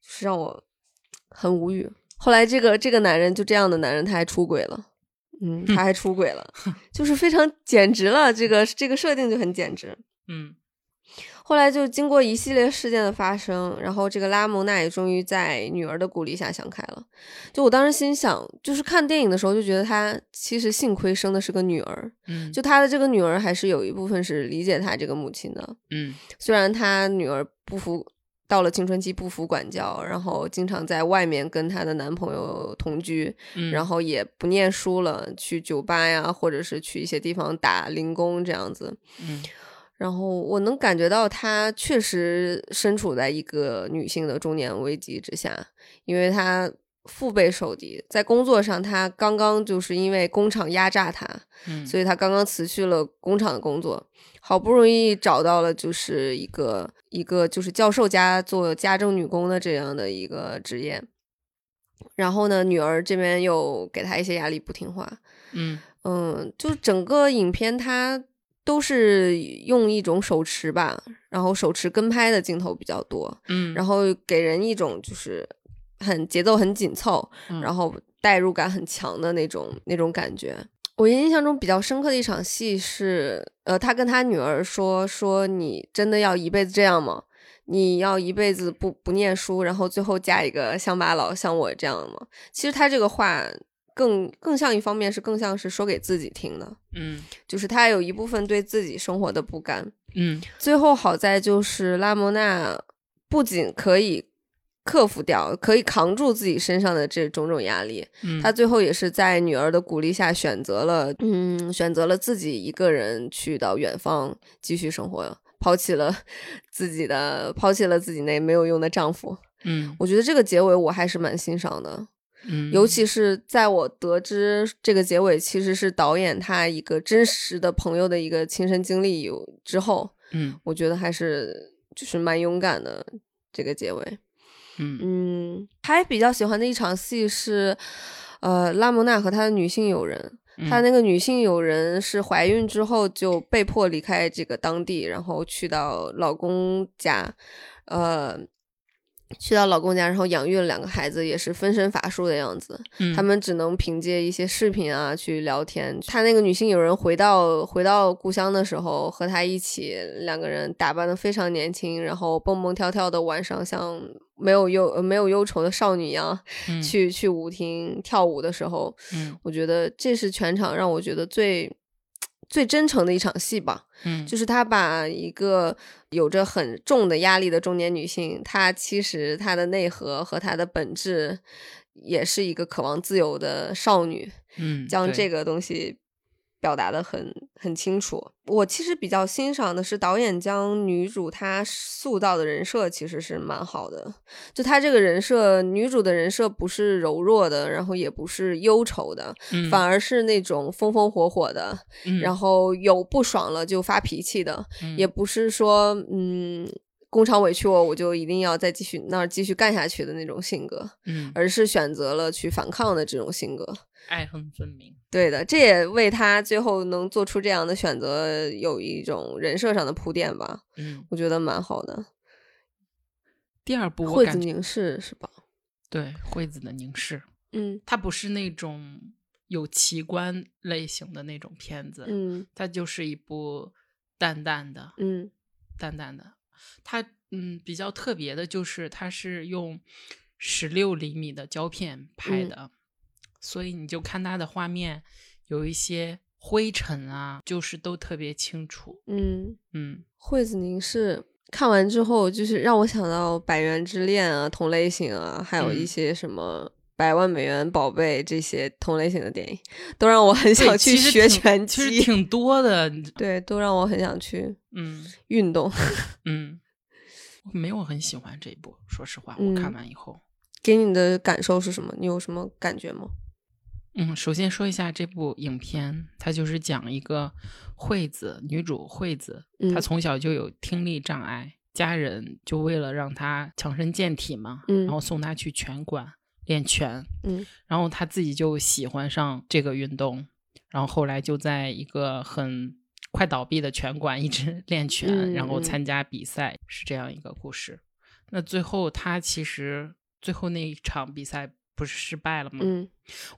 [SPEAKER 2] 是让我很无语。后来这个这个男人就这样的男人，他还出轨了。嗯，他还出轨了，就是非常简直了。这个这个设定就很简直。
[SPEAKER 1] 嗯。
[SPEAKER 2] 后来就经过一系列事件的发生，然后这个拉蒙娜也终于在女儿的鼓励下想开了。就我当时心想，就是看电影的时候就觉得他其实幸亏生的是个女儿。
[SPEAKER 1] 嗯。
[SPEAKER 2] 就他的这个女儿还是有一部分是理解他这个母亲的。
[SPEAKER 1] 嗯。
[SPEAKER 2] 虽然他女儿不服。到了青春期不服管教，然后经常在外面跟她的男朋友同居，然后也不念书了，去酒吧呀，或者是去一些地方打零工这样子。
[SPEAKER 1] 嗯，
[SPEAKER 2] 然后我能感觉到她确实身处在一个女性的中年危机之下，因为她。腹背受敌，在工作上，他刚刚就是因为工厂压榨他，
[SPEAKER 1] 嗯，
[SPEAKER 2] 所以他刚刚辞去了工厂的工作，好不容易找到了就是一个一个就是教授家做家政女工的这样的一个职业，然后呢，女儿这边又给他一些压力，不听话，
[SPEAKER 1] 嗯。
[SPEAKER 2] 嗯，就整个影片他都是用一种手持吧，然后手持跟拍的镜头比较多，
[SPEAKER 1] 嗯，
[SPEAKER 2] 然后给人一种就是。很节奏很紧凑，然后代入感很强的那种那种感觉。我印象中比较深刻的一场戏是，呃，他跟他女儿说：“说你真的要一辈子这样吗？你要一辈子不不念书，然后最后嫁一个乡巴佬像我这样吗？”其实他这个话更更像一方面是更像是说给自己听的，
[SPEAKER 1] 嗯，
[SPEAKER 2] 就是他有一部分对自己生活的不甘，
[SPEAKER 1] 嗯。
[SPEAKER 2] 最后好在就是拉莫娜不仅可以。克服掉，可以扛住自己身上的这种种压力。
[SPEAKER 1] 嗯，
[SPEAKER 2] 他最后也是在女儿的鼓励下选择了，嗯，选择了自己一个人去到远方继续生活，抛弃了自己的，抛弃了自己那没有用的丈夫。
[SPEAKER 1] 嗯，
[SPEAKER 2] 我觉得这个结尾我还是蛮欣赏的。
[SPEAKER 1] 嗯，
[SPEAKER 2] 尤其是在我得知这个结尾其实是导演他一个真实的朋友的一个亲身经历有之后，
[SPEAKER 1] 嗯，
[SPEAKER 2] 我觉得还是就是蛮勇敢的这个结尾。嗯。还比较喜欢的一场戏是，呃，拉蒙娜和她的女性友人，她那个女性友人是怀孕之后就被迫离开这个当地，然后去到老公家，呃。去到老公家，然后养育了两个孩子，也是分身乏术的样子。他们只能凭借一些视频啊去聊天。他那个女性友人回到回到故乡的时候，和他一起，两个人打扮的非常年轻，然后蹦蹦跳跳的晚上，像没有忧没有忧愁的少女一样，去去舞厅跳舞的时候，我觉得这是全场让我觉得最。最真诚的一场戏吧，
[SPEAKER 1] 嗯，
[SPEAKER 2] 就是他把一个有着很重的压力的中年女性，她其实她的内核和她的本质，也是一个渴望自由的少女，
[SPEAKER 1] 嗯，
[SPEAKER 2] 将这个东西。表达的很很清楚。我其实比较欣赏的是导演将女主她塑造的人设其实是蛮好的。就她这个人设，女主的人设不是柔弱的，然后也不是忧愁的，反而是那种风风火火的，然后有不爽了就发脾气的，也不是说嗯工厂委屈我，我就一定要再继续那儿继续干下去的那种性格，
[SPEAKER 1] 嗯，
[SPEAKER 2] 而是选择了去反抗的这种性格。
[SPEAKER 1] 爱恨分明，
[SPEAKER 2] 对的，这也为他最后能做出这样的选择有一种人设上的铺垫吧。
[SPEAKER 1] 嗯，
[SPEAKER 2] 我觉得蛮好的。
[SPEAKER 1] 第二部
[SPEAKER 2] 惠子凝视是吧？
[SPEAKER 1] 对，惠子的凝视。
[SPEAKER 2] 嗯，
[SPEAKER 1] 它不是那种有奇观类型的那种片子。
[SPEAKER 2] 嗯，
[SPEAKER 1] 它就是一部淡淡的，
[SPEAKER 2] 嗯，
[SPEAKER 1] 淡淡的。它嗯比较特别的就是它是用十六厘米的胶片拍的。所以你就看它的画面，有一些灰尘啊，就是都特别清楚。
[SPEAKER 2] 嗯
[SPEAKER 1] 嗯，
[SPEAKER 2] 惠子凝视看完之后，就是让我想到《百元之恋》啊，同类型啊，还有一些什么《百万美元宝贝》这些同类型的电影，都让我很想去学拳击。
[SPEAKER 1] 其实挺多的，
[SPEAKER 2] 对，都让我很想去
[SPEAKER 1] 嗯
[SPEAKER 2] 运动。
[SPEAKER 1] 嗯，我没有很喜欢这一部，说实话，我看完以后，
[SPEAKER 2] 给你的感受是什么？你有什么感觉吗？
[SPEAKER 1] 嗯，首先说一下这部影片，它就是讲一个惠子女主惠子，她从小就有听力障碍，家人就为了让她强身健体嘛，然后送她去拳馆练拳，
[SPEAKER 2] 嗯，
[SPEAKER 1] 然后他自己就喜欢上这个运动，然后后来就在一个很快倒闭的拳馆一直 练拳，然后参加比赛，是这样一个故事。那最后他其实最后那一场比赛不是失败了吗？
[SPEAKER 2] 嗯，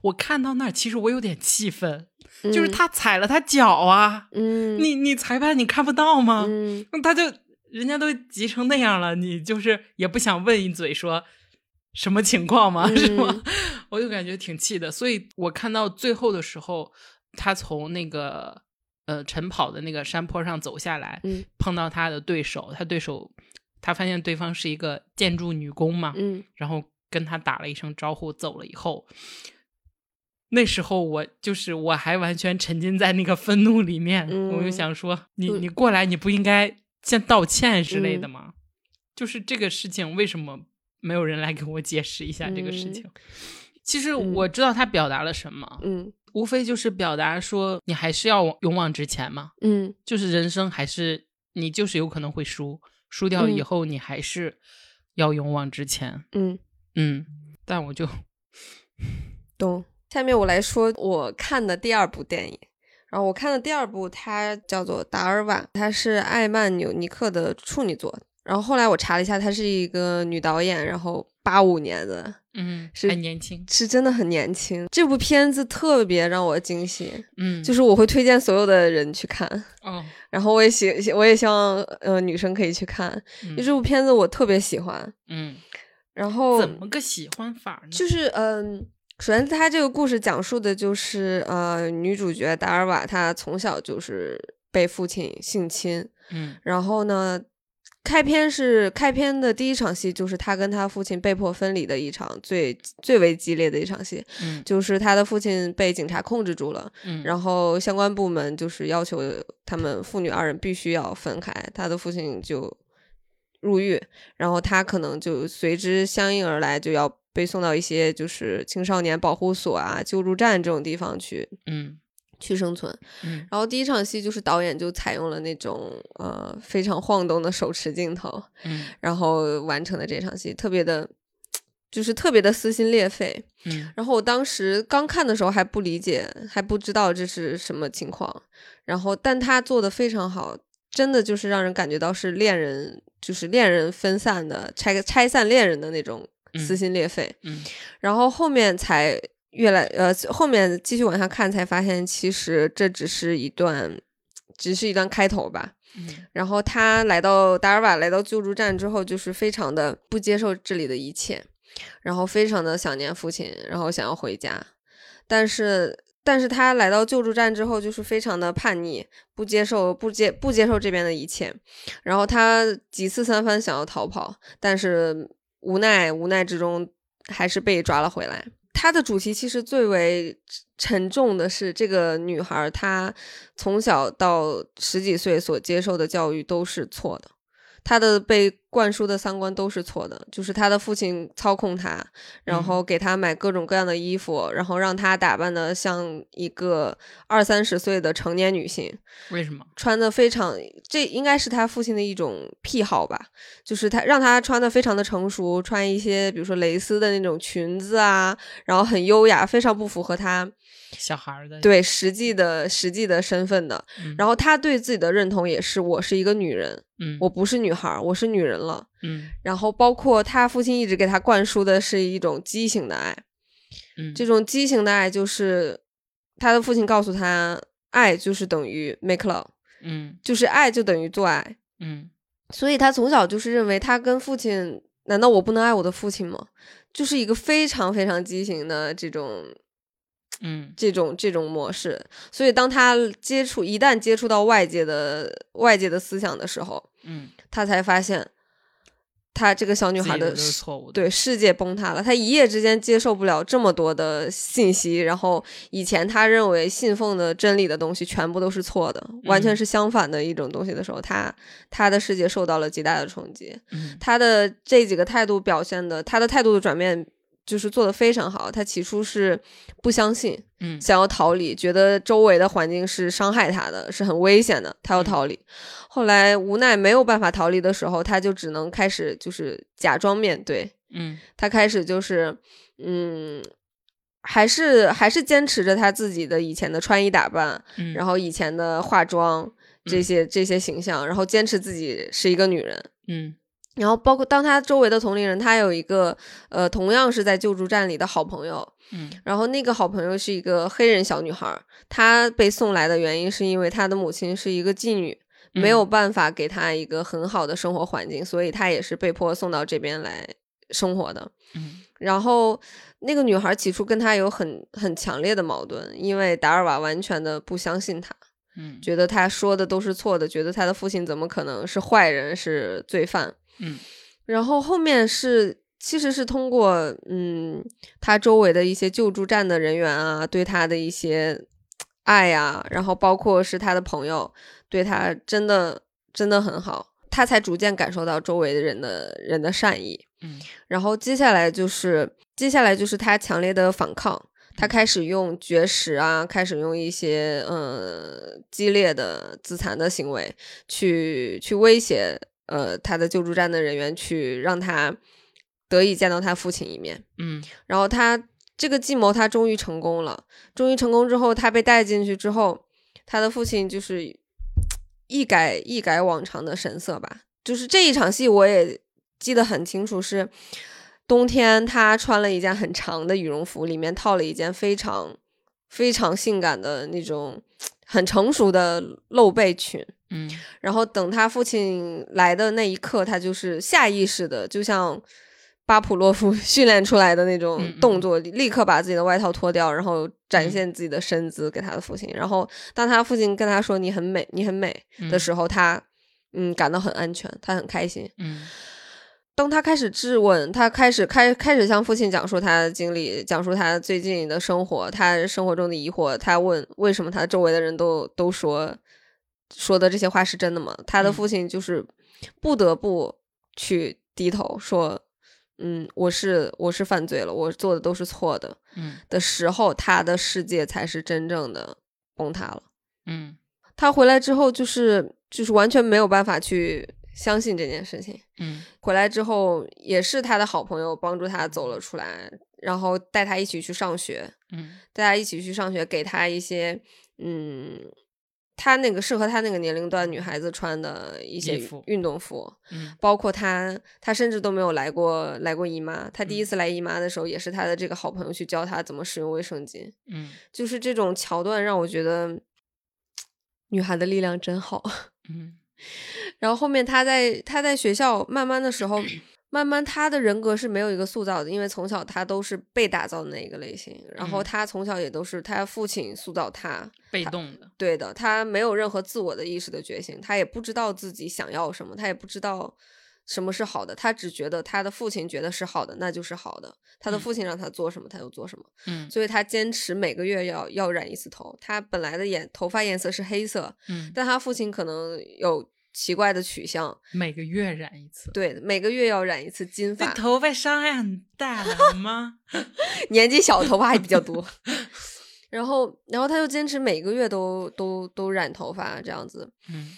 [SPEAKER 1] 我看到那儿，其实我有点气愤，就是他踩了他脚啊，
[SPEAKER 2] 嗯，
[SPEAKER 1] 你你裁判你看不到吗？
[SPEAKER 2] 嗯，
[SPEAKER 1] 他就人家都急成那样了，你就是也不想问一嘴说什么情况吗？是吗？我就感觉挺气的，所以我看到最后的时候，他从那个呃晨跑的那个山坡上走下来，
[SPEAKER 2] 嗯，
[SPEAKER 1] 碰到他的对手，他对手。他发现对方是一个建筑女工嘛，
[SPEAKER 2] 嗯，
[SPEAKER 1] 然后跟他打了一声招呼，走了以后，那时候我就是我还完全沉浸在那个愤怒里面，我就想说，你你过来，你不应该先道歉之类的吗？就是这个事情为什么没有人来给我解释一下这个事情？其实我知道他表达了什么，
[SPEAKER 2] 嗯，
[SPEAKER 1] 无非就是表达说你还是要勇往直前嘛，
[SPEAKER 2] 嗯，
[SPEAKER 1] 就是人生还是你就是有可能会输。输掉以后，你还是要勇往直前。
[SPEAKER 2] 嗯
[SPEAKER 1] 嗯，但我就
[SPEAKER 2] 懂。下面我来说我看的第二部电影。然后我看的第二部，它叫做《达尔瓦》，它是艾曼纽尼克的处女作。然后后来我查了一下，她是一个女导演，然后八五年的，
[SPEAKER 1] 嗯，
[SPEAKER 2] 是
[SPEAKER 1] 很年轻，
[SPEAKER 2] 是真的很年轻。这部片子特别让我惊喜，
[SPEAKER 1] 嗯，
[SPEAKER 2] 就是我会推荐所有的人去看。
[SPEAKER 1] 哦，
[SPEAKER 2] 然后我也希我也希望呃女生可以去看，因为这部片子我特别喜欢。
[SPEAKER 1] 嗯，
[SPEAKER 2] 然后
[SPEAKER 1] 怎么个喜欢法呢？
[SPEAKER 2] 就是嗯，首先他这个故事讲述的就是呃女主角达尔瓦，她从小就是被父亲性侵，
[SPEAKER 1] 嗯，
[SPEAKER 2] 然后呢。开篇是开篇的第一场戏，就是他跟他父亲被迫分离的一场最最为激烈的一场戏。
[SPEAKER 1] 嗯，
[SPEAKER 2] 就是他的父亲被警察控制住了，
[SPEAKER 1] 嗯，
[SPEAKER 2] 然后相关部门就是要求他们父女二人必须要分开，他的父亲就入狱，然后他可能就随之相应而来，就要被送到一些就是青少年保护所啊、救助站这种地方去。
[SPEAKER 1] 嗯。
[SPEAKER 2] 去生存，
[SPEAKER 1] 嗯，
[SPEAKER 2] 然后第一场戏就是导演就采用了那种呃非常晃动的手持镜头，
[SPEAKER 1] 嗯，
[SPEAKER 2] 然后完成的这场戏特别的，就是特别的撕心裂肺，
[SPEAKER 1] 嗯，
[SPEAKER 2] 然后我当时刚看的时候还不理解，还不知道这是什么情况，然后但他做的非常好，真的就是让人感觉到是恋人，就是恋人分散的拆拆散恋人的那种撕心裂肺，
[SPEAKER 1] 嗯，
[SPEAKER 2] 然后后面才。越来呃，后面继续往下看，才发现其实这只是一段，只是一段开头吧。
[SPEAKER 1] 嗯，
[SPEAKER 2] 然后他来到达尔瓦，来到救助站之后，就是非常的不接受这里的一切，然后非常的想念父亲，然后想要回家。但是，但是他来到救助站之后，就是非常的叛逆，不接受不接不接受这边的一切。然后他几次三番想要逃跑，但是无奈无奈之中，还是被抓了回来。他的主题其实最为沉重的是，这个女孩她从小到十几岁所接受的教育都是错的。她的被灌输的三观都是错的，就是他的父亲操控他，然后给他买各种各样的衣服，然后让他打扮的像一个二三十岁的成年女性。
[SPEAKER 1] 为什么？
[SPEAKER 2] 穿的非常，这应该是他父亲的一种癖好吧？就是他让他穿的非常的成熟，穿一些比如说蕾丝的那种裙子啊，然后很优雅，非常不符合他。
[SPEAKER 1] 小孩的
[SPEAKER 2] 对实际的实际的身份的，然后他对自己的认同也是我是一个女人，
[SPEAKER 1] 嗯，
[SPEAKER 2] 我不是女孩，我是女人了，
[SPEAKER 1] 嗯，
[SPEAKER 2] 然后包括他父亲一直给他灌输的是一种畸形的爱，
[SPEAKER 1] 嗯，
[SPEAKER 2] 这种畸形的爱就是他的父亲告诉他，爱就是等于 make love，
[SPEAKER 1] 嗯，
[SPEAKER 2] 就是爱就等于做爱，
[SPEAKER 1] 嗯，
[SPEAKER 2] 所以他从小就是认为他跟父亲，难道我不能爱我的父亲吗？就是一个非常非常畸形的这种。
[SPEAKER 1] 嗯，
[SPEAKER 2] 这种这种模式，所以当他接触一旦接触到外界的外界的思想的时候，
[SPEAKER 1] 嗯，
[SPEAKER 2] 他才发现，他这个小女孩
[SPEAKER 1] 的错误，
[SPEAKER 2] 对世界崩塌了。她一夜之间接受不了这么多的信息，然后以前她认为信奉的真理的东西全部都是错的，完全是相反的一种东西的时候，她她的世界受到了极大的冲击。她的这几个态度表现的，她的态度的转变。就是做的非常好。他起初是不相信，
[SPEAKER 1] 嗯，
[SPEAKER 2] 想要逃离，觉得周围的环境是伤害他的，是很危险的，他要逃离。后来无奈没有办法逃离的时候，他就只能开始就是假装面对，
[SPEAKER 1] 嗯，
[SPEAKER 2] 他开始就是嗯，还是还是坚持着他自己的以前的穿衣打扮，
[SPEAKER 1] 嗯
[SPEAKER 2] 然后以前的化妆这些这些形象，然后坚持自己是一个女人。
[SPEAKER 1] 嗯
[SPEAKER 2] 然后包括当他周围的同龄人，他有一个呃同样是在救助站里的好朋友，
[SPEAKER 1] 嗯
[SPEAKER 2] 然后那个好朋友是一个黑人小女孩儿，她被送来的原因是因为她的母亲是一个妓女，
[SPEAKER 1] 嗯
[SPEAKER 2] 没有办法给她一个很好的生活环境，所以她也是被迫送到这边来生活的。
[SPEAKER 1] 嗯
[SPEAKER 2] 然后那个女孩起初跟她有很很强烈的矛盾，因为达尔瓦完全的不相信她，
[SPEAKER 1] 嗯
[SPEAKER 2] 觉得他说的都是错的，觉得他的父亲怎么可能是坏人是罪犯。
[SPEAKER 1] 嗯。
[SPEAKER 2] 然后后面是其实是通过嗯他周围的一些救助站的人员啊，对他的一些爱呀、然后包括是他的朋友对他真的真的很好，他才逐渐感受到周围的人的人的善意。
[SPEAKER 1] 嗯。
[SPEAKER 2] 然后接下来就是接下来就是他强烈的反抗，他开始用绝食啊，开始用一些呃激烈的自残的行为去去威胁呃他的救助站的人员，去让他得以见到他父亲一面。
[SPEAKER 1] 嗯
[SPEAKER 2] 然后他这个计谋他终于成功了，终于成功之后，他被带进去之后，他的父亲就是一改一改往常的神色吧。就是这一场戏我也记得很清楚，是冬天他穿了一件很长的羽绒服，里面套了一件非常非常性感的那种很成熟的露背裙。
[SPEAKER 1] 嗯
[SPEAKER 2] 然后等他父亲来的那一刻，他就是下意识的，就像巴甫洛夫 训练出来的那种
[SPEAKER 1] 嗯嗯
[SPEAKER 2] 动作，立刻把自己的外套脱掉，然后展现自己的身姿给他的父亲。然后当他父亲跟他说“你很美，你很美”的时候，他嗯感到很安全，他很开心。
[SPEAKER 1] 嗯
[SPEAKER 2] 当他开始质问，他开始开开始向父亲讲述他的经历，讲述他最近的生活，他生活中的疑惑。他问为什么他周围的人都都说说的这些话是真的吗？他的
[SPEAKER 1] 嗯
[SPEAKER 2] 父亲就是不得不去低头说：“嗯，我是我是犯罪了，我做的都是错的。”
[SPEAKER 1] 嗯
[SPEAKER 2] 的时候，他的世界才是真正的崩塌了。
[SPEAKER 1] 嗯
[SPEAKER 2] 他回来之后，就是就是完全没有办法去相信这件事情。
[SPEAKER 1] 嗯
[SPEAKER 2] 回来之后，也是他的好朋友帮助他走了出来，然后带他一起去上学，
[SPEAKER 1] 嗯
[SPEAKER 2] 带他一起去上学，给他一些嗯，他那个适合他那个年龄段女孩子穿的一些运动服，
[SPEAKER 1] 嗯
[SPEAKER 2] 包括他，他甚至都没有来过来过姨妈。他第一
[SPEAKER 1] 嗯
[SPEAKER 2] 次来姨妈的时候，也是他的这个好朋友去教他怎么使用卫生巾。
[SPEAKER 1] 嗯
[SPEAKER 2] 就是这种桥段让我觉得，女孩的力量真好。
[SPEAKER 1] 嗯
[SPEAKER 2] 然后后面他在他在学校慢慢的时候，慢慢他的人格是没有一个塑造的，因为从小他都是被打造的那一个类型，然后
[SPEAKER 1] 嗯。
[SPEAKER 2] 他从小也都是他父亲塑造他，
[SPEAKER 1] 被动的
[SPEAKER 2] 对的，他没有任何自我的意识的觉醒，他也不知道自己想要什么，他也不知道什么是好的，他只觉得他的父亲觉得是好的，那就是好的，他的
[SPEAKER 1] 嗯。
[SPEAKER 2] 父亲让他做什么他就做什么，
[SPEAKER 1] 嗯。
[SPEAKER 2] 所以他坚持每个月要要染一次头，他本来的颜头发颜色是黑色，
[SPEAKER 1] 嗯。
[SPEAKER 2] 但他父亲可能有奇怪的取向。
[SPEAKER 1] 每个月染一次，
[SPEAKER 2] 对，每个月要染一次金
[SPEAKER 1] 对
[SPEAKER 2] 发，
[SPEAKER 1] 头发伤害很大的好吗？
[SPEAKER 2] 年纪小头发还比较多。然后，然后他就坚持每个月都都都染头发这样子。
[SPEAKER 1] 嗯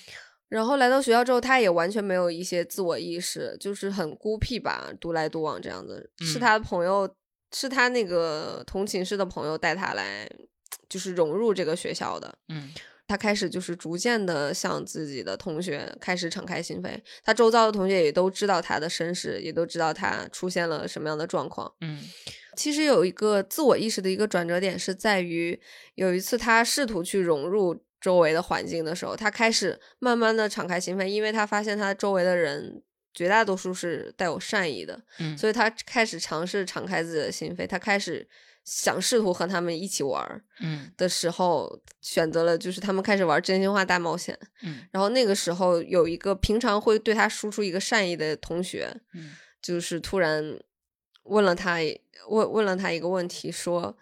[SPEAKER 2] 然后来到学校之后，他也完全没有一些自我意识，就是很孤僻吧，独来独往这样子。是
[SPEAKER 1] 嗯
[SPEAKER 2] 他的朋友，是他那个同寝室的朋友带他来，就是融入这个学校的。
[SPEAKER 1] 嗯
[SPEAKER 2] 他开始就是逐渐的向自己的同学开始敞开心扉，他周遭的同学也都知道他的身世，也都知道他出现了什么样的状况。
[SPEAKER 1] 嗯
[SPEAKER 2] 其实有一个自我意识的一个转折点是在于，有一次他试图去融入周围的环境的时候，他开始慢慢的敞开心扉，因为他发现他周围的人绝大多数是带有善意的，
[SPEAKER 1] 嗯，
[SPEAKER 2] 所以他开始尝试敞开自己的心扉，他开始想试图和他们一起玩儿
[SPEAKER 1] 嗯
[SPEAKER 2] 的时候，选择了就是他们开始玩真心话大冒险，
[SPEAKER 1] 嗯
[SPEAKER 2] 然后那个时候有一个平常会对他输出一个善意的同学，
[SPEAKER 1] 嗯
[SPEAKER 2] 就是突然问了他问问了他一个问题，说：“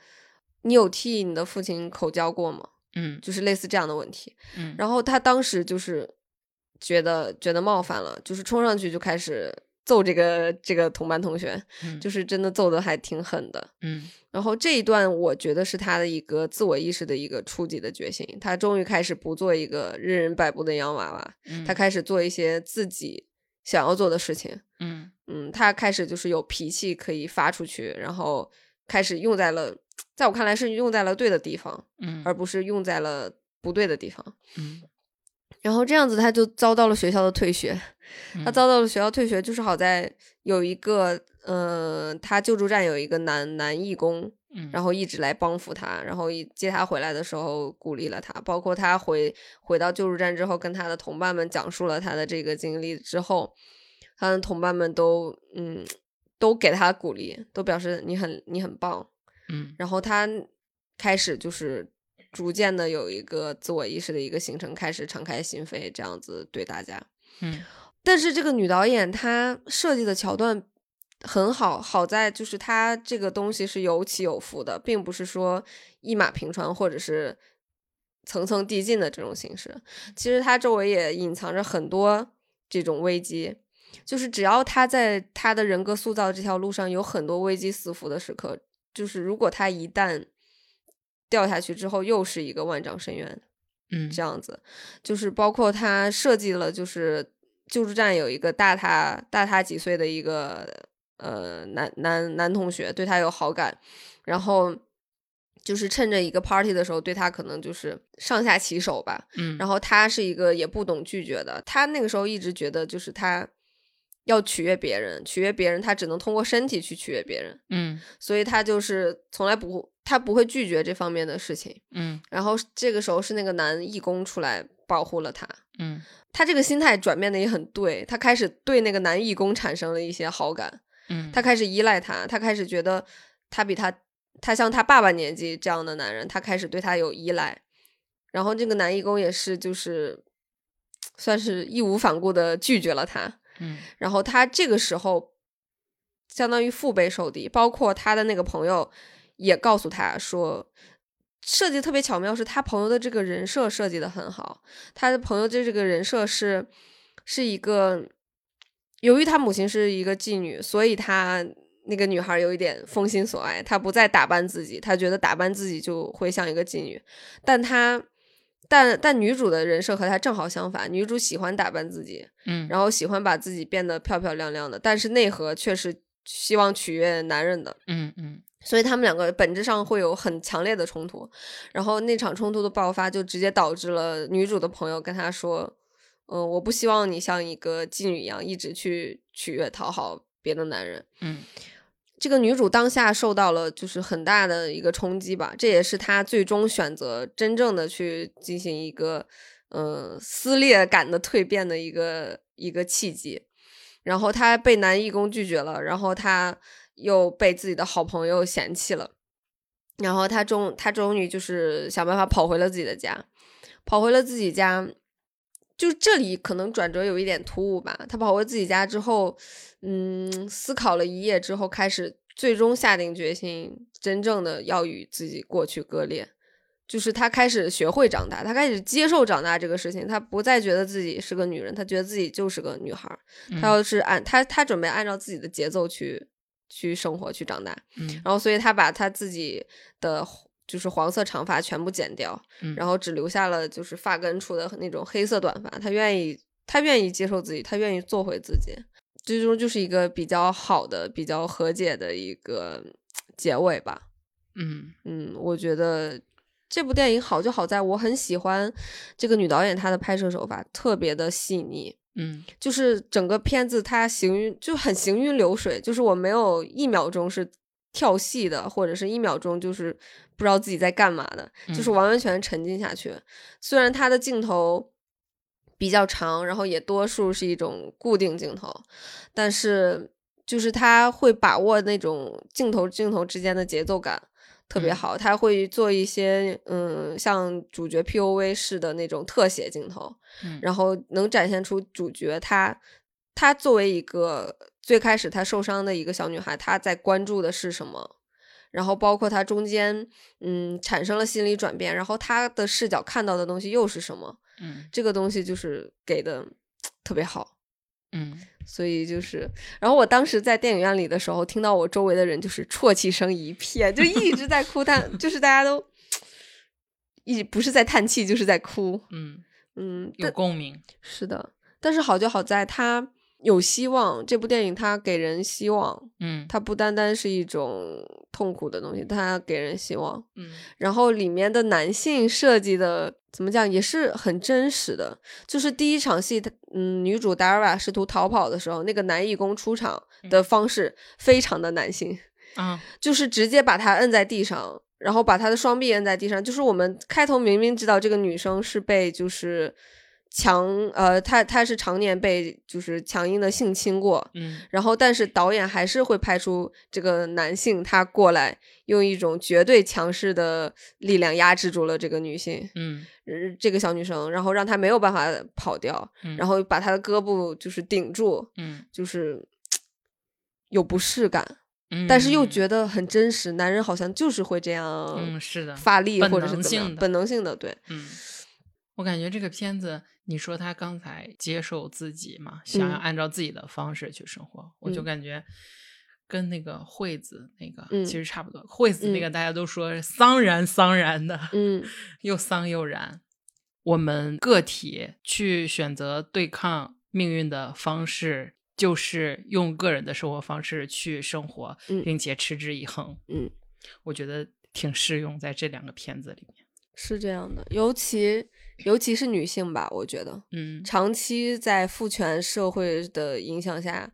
[SPEAKER 2] 你有替你的父亲口交过吗？”
[SPEAKER 1] 嗯
[SPEAKER 2] 就是类似这样的问题。
[SPEAKER 1] 嗯，
[SPEAKER 2] 然后他当时就是觉得觉得冒犯了，就是冲上去就开始揍这个这个同班同学，
[SPEAKER 1] 嗯
[SPEAKER 2] 就是真的揍的还挺狠的。
[SPEAKER 1] 嗯
[SPEAKER 2] 然后这一段我觉得是他的一个自我意识的一个初级的觉醒，他终于开始不做一个任人摆布的洋娃娃，
[SPEAKER 1] 嗯，
[SPEAKER 2] 他开始做一些自己想要做的事情。
[SPEAKER 1] 嗯
[SPEAKER 2] 嗯，他开始就是有脾气可以发出去，然后开始用在了，在我看来是用在了对的地方，
[SPEAKER 1] 嗯，
[SPEAKER 2] 而不是用在了不对的地方。
[SPEAKER 1] 嗯，
[SPEAKER 2] 然后这样子他就遭到了学校的退学，他遭到了学校退学，就是好在有一个，呃，他救助站有一个男男义工。然后一直来帮扶他，然后接他回来的时候鼓励了他，包括他回回到救助站之后，跟他的同伴们讲述了他的这个经历之后，他的同伴们都嗯都给他鼓励，都表示你很你很棒，
[SPEAKER 1] 嗯，
[SPEAKER 2] 然后他开始就是逐渐的有一个自我意识的一个形成，开始敞开心扉这样子对大家，
[SPEAKER 1] 嗯，
[SPEAKER 2] 但是这个女导演她设计的桥段。很好，好在就是她这个东西是有起有伏的，并不是说一马平川或者是层层递进的这种形式。其实它周围也隐藏着很多这种危机，就是只要他在他的人格塑造这条路上有很多危机四伏的时刻，就是如果他一旦掉下去之后，又是一个万丈深渊。
[SPEAKER 1] 嗯，
[SPEAKER 2] 这样子，就是包括他设计了，就是救助站有一个大他大他几岁的一个。呃，男男男同学对他有好感，然后就是趁着一个 party 的时候，对他可能就是上下其手吧。
[SPEAKER 1] 嗯，
[SPEAKER 2] 然后他是一个也不懂拒绝的，他那个时候一直觉得就是他要取悦别人，取悦别人，他只能通过身体去取悦别人。
[SPEAKER 1] 嗯，
[SPEAKER 2] 所以他就是从来不他不会拒绝这方面的事情。
[SPEAKER 1] 嗯，
[SPEAKER 2] 然后这个时候是那个男义工出来保护了他。
[SPEAKER 1] 嗯，
[SPEAKER 2] 他这个心态转变的也很对，他开始对那个男义工产生了一些好感。
[SPEAKER 1] 嗯，
[SPEAKER 2] 他开始依赖他，他开始觉得他比他，他像他爸爸年纪这样的男人，他开始对他有依赖。然后这个男义工也是，就是算是义无反顾的拒绝了他。
[SPEAKER 1] 嗯，
[SPEAKER 2] 然后他这个时候相当于腹背受敌，包括他的那个朋友也告诉他说，设计特别巧妙，是他朋友的这个人设设计的很好。他的朋友的这个人设是是一个。由于他母亲是一个妓女，所以他那个女孩有一点风心所爱，她不再打扮自己，她觉得打扮自己就会像一个妓女。但她，但但女主的人设和她正好相反，女主喜欢打扮自己，
[SPEAKER 1] 嗯，
[SPEAKER 2] 然后喜欢把自己变得漂漂亮亮的，但是内核却是希望取悦男人的，
[SPEAKER 1] 嗯嗯，
[SPEAKER 2] 所以他们两个本质上会有很强烈的冲突。然后那场冲突的爆发，就直接导致了女主的朋友跟她说。嗯，我不希望你像一个妓女一样一直去取悦、讨好别的男人。
[SPEAKER 1] 嗯，
[SPEAKER 2] 这个女主当下受到了就是很大的一个冲击吧，这也是她最终选择真正的去进行一个呃撕裂感的蜕变的一个一个契机。然后她被男义工拒绝了，然后她又被自己的好朋友嫌弃了，然后他终他终于就是想办法跑回了自己的家，跑回了自己家。就这里可能转折有一点突兀吧。他跑回自己家之后，嗯，思考了一夜之后，开始最终下定决心，真正的要与自己过去割裂。就是他开始学会长大，他开始接受长大这个事情。他不再觉得自己是个女人，他觉得自己就是个女孩。他要是按他，他准备按照自己的节奏去去生活，去长大。
[SPEAKER 1] 嗯，
[SPEAKER 2] 然后所以他把他自己的。就是黄色长发全部剪掉，然后只留下了就是发根处的那种黑色短发。他愿意，他愿意接受自己，他愿意做回自己。最终就是一个比较好的、比较和解的一个结尾吧。
[SPEAKER 1] 嗯
[SPEAKER 2] 嗯，我觉得这部电影好就好在我很喜欢这个女导演她的拍摄手法，特别的细腻。
[SPEAKER 1] 嗯，
[SPEAKER 2] 就是整个片子它行云就很行云流水，就是我没有一秒钟是跳戏的，或者是一秒钟就是。不知道自己在干嘛的，就是完完全沉浸下去。虽然它的镜头比较长，然后也多数是一种固定镜头，但是就是他会把握那种镜头镜头之间的节奏感特别好。他会做一些嗯，像主角 P O V 式的那种特写镜头，然后能展现出主角他他作为一个最开始他受伤的一个小女孩，她在关注的是什么。然后包括她中间，嗯，产生了心理转变，然后她的视角看到的东西又是什么？
[SPEAKER 1] 嗯，
[SPEAKER 2] 这个东西就是给的 特别好，
[SPEAKER 1] 嗯，
[SPEAKER 2] 所以就是，然后我当时在电影院里的时候，听到我周围的人就是啜泣声一片，就一直在哭，但，就是大家都一不是在叹气，就是在哭，
[SPEAKER 1] 嗯
[SPEAKER 2] 嗯，
[SPEAKER 1] 有共鸣，
[SPEAKER 2] 是的，但是好就好在他有希望。这部电影它给人希望，
[SPEAKER 1] 嗯，
[SPEAKER 2] 它不单单是一种痛苦的东西，它给人希望。
[SPEAKER 1] 嗯，
[SPEAKER 2] 然后里面的男性设计的怎么讲也是很真实的。就是第一场戏，嗯，女主达尔瓦试图逃跑的时候，那个男义工出场的方式非常的男性，
[SPEAKER 1] 啊，
[SPEAKER 2] 就是直接把他摁在地上。然后把他的双臂摁在地上，就是我们开头明明知道这个女生是被就是强呃，他他是常年被就是强硬的性侵过，
[SPEAKER 1] 嗯，
[SPEAKER 2] 然后但是导演还是会拍出这个男性他过来用一种绝对强势的力量压制住了这个女性，
[SPEAKER 1] 嗯，
[SPEAKER 2] 这个小女生，然后让她没有办法跑掉，然后把她的胳膊就是顶住，
[SPEAKER 1] 嗯，
[SPEAKER 2] 就是有不适感。
[SPEAKER 1] 嗯，
[SPEAKER 2] 但是又觉得很真实，男人好像就是会这样，
[SPEAKER 1] 嗯，是的，
[SPEAKER 2] 发力或者是
[SPEAKER 1] 怎么样
[SPEAKER 2] 本能性的，对，
[SPEAKER 1] 嗯，我感觉这个片子，你说他刚才接受自己嘛，想要按照自己的方式去生活，我就感觉跟那个惠子那个其实差不多。惠子那个大家都说桑然桑然的，
[SPEAKER 2] 嗯，
[SPEAKER 1] 又桑又然。我们个体去选择对抗命运的方式。就是用个人的生活方式去生活，并且持之以恒。
[SPEAKER 2] 嗯，
[SPEAKER 1] 我觉得挺适用在这两个片子里面。
[SPEAKER 2] 是这样的，尤其尤其是女性吧，我觉得，
[SPEAKER 1] 嗯，
[SPEAKER 2] 长期在父权社会的影响下，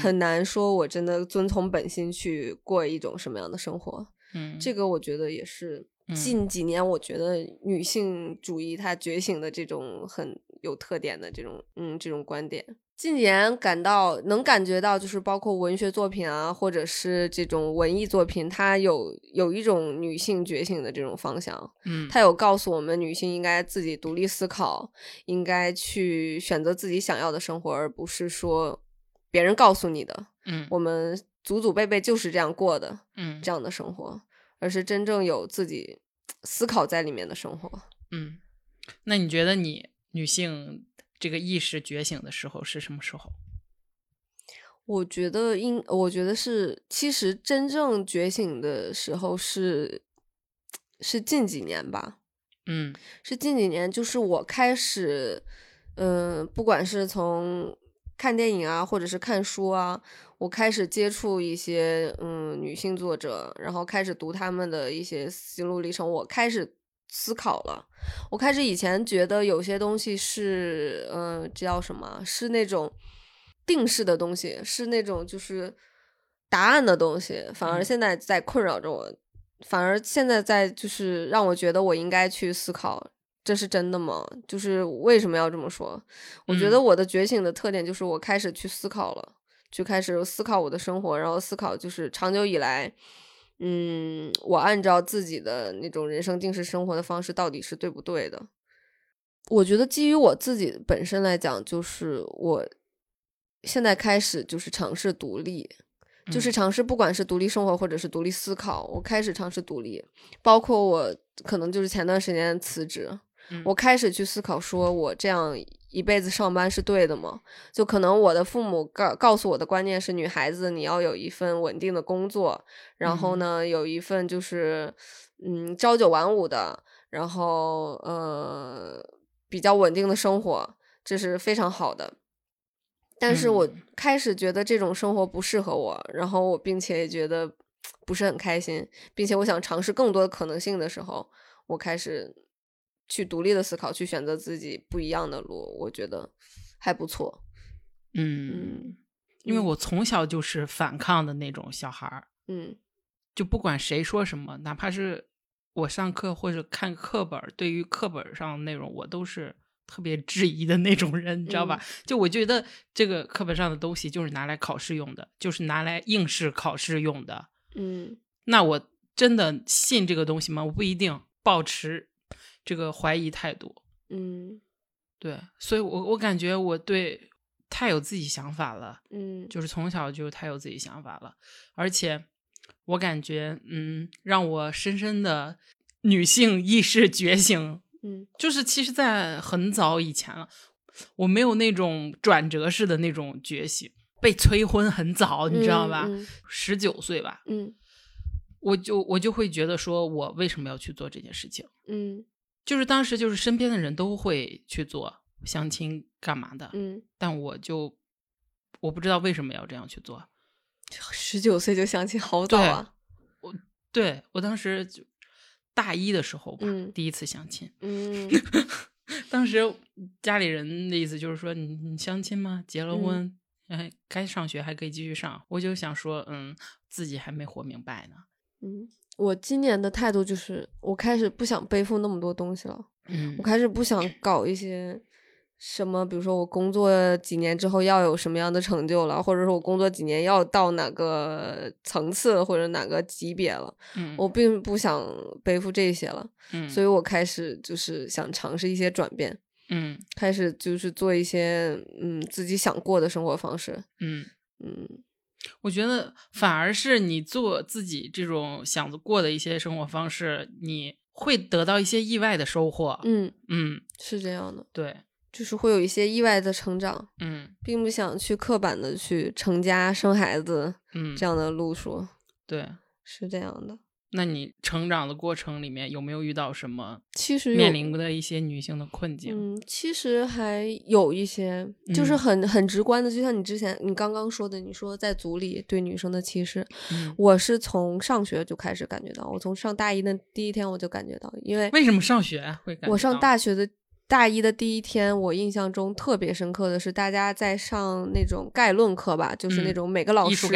[SPEAKER 2] 很难说我真的遵从本心去过一种什么样的生活。
[SPEAKER 1] 嗯，
[SPEAKER 2] 这个我觉得也是近几年我觉得女性主义它觉醒的这种很有特点的这种嗯这种观点。近年感到能感觉到，就是包括文学作品啊，或者是这种文艺作品，它有有一种女性觉醒的这种方向。
[SPEAKER 1] 嗯，
[SPEAKER 2] 它有告诉我们，女性应该自己独立思考，应该去选择自己想要的生活，而不是说别人告诉你的。
[SPEAKER 1] 嗯，
[SPEAKER 2] 我们祖祖辈辈就是这样过的。
[SPEAKER 1] 嗯，
[SPEAKER 2] 这样的生活，而是真正有自己思考在里面的生活。
[SPEAKER 1] 嗯，那你觉得你女性？这个意识觉醒的时候是什么时候？
[SPEAKER 2] 我觉得应，我觉得是，其实真正觉醒的时候是是近几年吧。
[SPEAKER 1] 嗯，
[SPEAKER 2] 是近几年，就是我开始，嗯，不管是从看电影啊，或者是看书啊，我开始接触一些嗯女性作者，然后开始读他们的一些心路历程，我开始。思考了，我开始以前觉得有些东西是，嗯，叫什么？是那种定式的东西，是那种就是答案的东西。反而现在在困扰着我，反而现在在就是让我觉得我应该去思考，这是真的吗？就是为什么要这么说？我觉得我的觉醒的特点就是我开始去思考了，就开始思考我的生活，然后思考就是长久以来。嗯，我按照自己的那种人生定式生活的方式，到底是对不对的？我觉得基于我自己本身来讲，就是我现在开始就是尝试独立，就是尝试不管是独立生活或者是独立思考，我开始尝试独立，包括我可能就是前段时间辞职，我开始去思考，说我这样。一辈子上班是对的吗？就可能我的父母告告诉我的观念是，女孩子你要有一份稳定的工作，然后呢，有一份就是嗯朝九晚五的，然后呃比较稳定的生活，这是非常好的。但是我开始觉得这种生活不适合我，然后我并且也觉得不是很开心，并且我想尝试更多的可能性的时候，我开始。去独立的思考，去选择自己不一样的路，我觉得还不错。
[SPEAKER 1] 嗯，因为我从小就是反抗的那种小孩儿。
[SPEAKER 2] 嗯，
[SPEAKER 1] 就不管谁说什么，哪怕是我上课或者看课本，对于课本上内容，我都是特别质疑的那种人，你知道吧？就我觉得这个课本上的东西就是拿来考试用的，就是拿来应试考试用的。
[SPEAKER 2] 嗯，
[SPEAKER 1] 那我真的信这个东西吗？我不一定，保持。这个怀疑态度，
[SPEAKER 2] 嗯，
[SPEAKER 1] 对，所以我我感觉我对太有自己想法了，
[SPEAKER 2] 嗯，
[SPEAKER 1] 就是从小就太有自己想法了，而且我感觉，嗯，让我深深的女性意识觉醒，
[SPEAKER 2] 嗯，
[SPEAKER 1] 就是其实，在很早以前了，我没有那种转折式的那种觉醒，被催婚很早，你知道吧？十九岁吧，
[SPEAKER 2] 嗯，
[SPEAKER 1] 我就我就会觉得说，我为什么要去做这件事情？
[SPEAKER 2] 嗯。
[SPEAKER 1] 就是当时就是身边的人都会去做相亲干嘛的，
[SPEAKER 2] 嗯，
[SPEAKER 1] 但我就我不知道为什么要这样去做。
[SPEAKER 2] 十九岁就相亲，好早啊！
[SPEAKER 1] 我对我当时就大一的时候吧，
[SPEAKER 2] 嗯
[SPEAKER 1] 第一次相亲。
[SPEAKER 2] 嗯
[SPEAKER 1] 当时家里人的意思就是说，你你相亲吗？结了婚，哎，该上学还可以继续上。我就想说，嗯，自己还没活明白呢。
[SPEAKER 2] 嗯，我今年的态度就是，我开始不想背负那么多东西了，
[SPEAKER 1] 嗯。
[SPEAKER 2] 我开始不想搞一些什么，比如说我工作几年之后要有什么样的成就了，或者说我工作几年要到哪个层次或者哪个级别了，
[SPEAKER 1] 嗯，
[SPEAKER 2] 我并不想背负这些了，
[SPEAKER 1] 嗯，
[SPEAKER 2] 所以我开始就是想尝试一些转变，
[SPEAKER 1] 嗯。
[SPEAKER 2] 开始就是做一些嗯自己想过的生活方式，
[SPEAKER 1] 嗯，
[SPEAKER 2] 嗯
[SPEAKER 1] 我觉得反而是你做自己这种想过的一些生活方式，你会得到一些意外的收获。
[SPEAKER 2] 嗯，
[SPEAKER 1] 嗯，
[SPEAKER 2] 是这样的，
[SPEAKER 1] 对，
[SPEAKER 2] 就是会有一些意外的成长。
[SPEAKER 1] 嗯
[SPEAKER 2] 并不想去刻板的去成家生孩子
[SPEAKER 1] 嗯，
[SPEAKER 2] 这样的路数，
[SPEAKER 1] 对。
[SPEAKER 2] 是这样的。
[SPEAKER 1] 那你成长的过程里面有没有遇到什么
[SPEAKER 2] 其实
[SPEAKER 1] 面临的一些女性的困境？
[SPEAKER 2] 嗯，其实还有一些，就是
[SPEAKER 1] 嗯
[SPEAKER 2] 很很直观的，就像你之前你刚刚说的，你说在组里对女生的歧视，
[SPEAKER 1] 嗯
[SPEAKER 2] 我是从上学就开始感觉到，我从上大一的第一天我就感觉到，因为
[SPEAKER 1] 为什么上学会感觉
[SPEAKER 2] 我上大学的大一的第一天，我印象中特别深刻的是，大家在上那种概论课吧，就是那
[SPEAKER 1] 嗯
[SPEAKER 2] 种每个老师？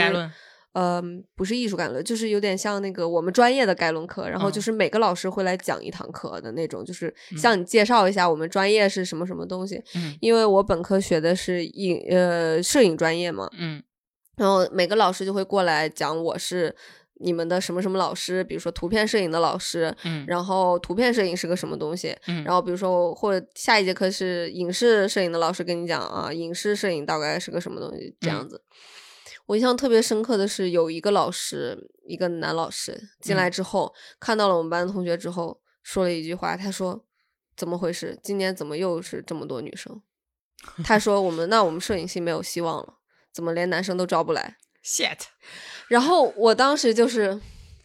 [SPEAKER 2] 呃，不是艺术概论，就是有点像那个我们专业的概论课，然后就
[SPEAKER 1] 嗯。
[SPEAKER 2] 是每个老师会来讲一堂课的那种，就是向你介绍一下我们专业是什么什么东西。
[SPEAKER 1] 嗯。
[SPEAKER 2] 因为我本科学的是影呃摄影专业嘛，
[SPEAKER 1] 嗯。
[SPEAKER 2] 然后每个老师就会过来讲我是你们的什么什么老师，比如说图片摄影的老师，
[SPEAKER 1] 嗯，
[SPEAKER 2] 然后图片摄影是个什么东西，
[SPEAKER 1] 嗯。
[SPEAKER 2] 然后比如说或者下一节课是影视摄影的老师跟你讲啊，影视摄影大概是个什么东西这样
[SPEAKER 1] 嗯
[SPEAKER 2] 子。我印象特别深刻的是，有一个老师，一个男老师进来之后，看到了我们班的同学之后，说了一句话，他说：“怎么回事？今年怎么又是这么多女生？”他说：“我们那我们摄影系没有希望了，怎么连男生都招不来
[SPEAKER 1] shit。？”
[SPEAKER 2] 然后我当时就是。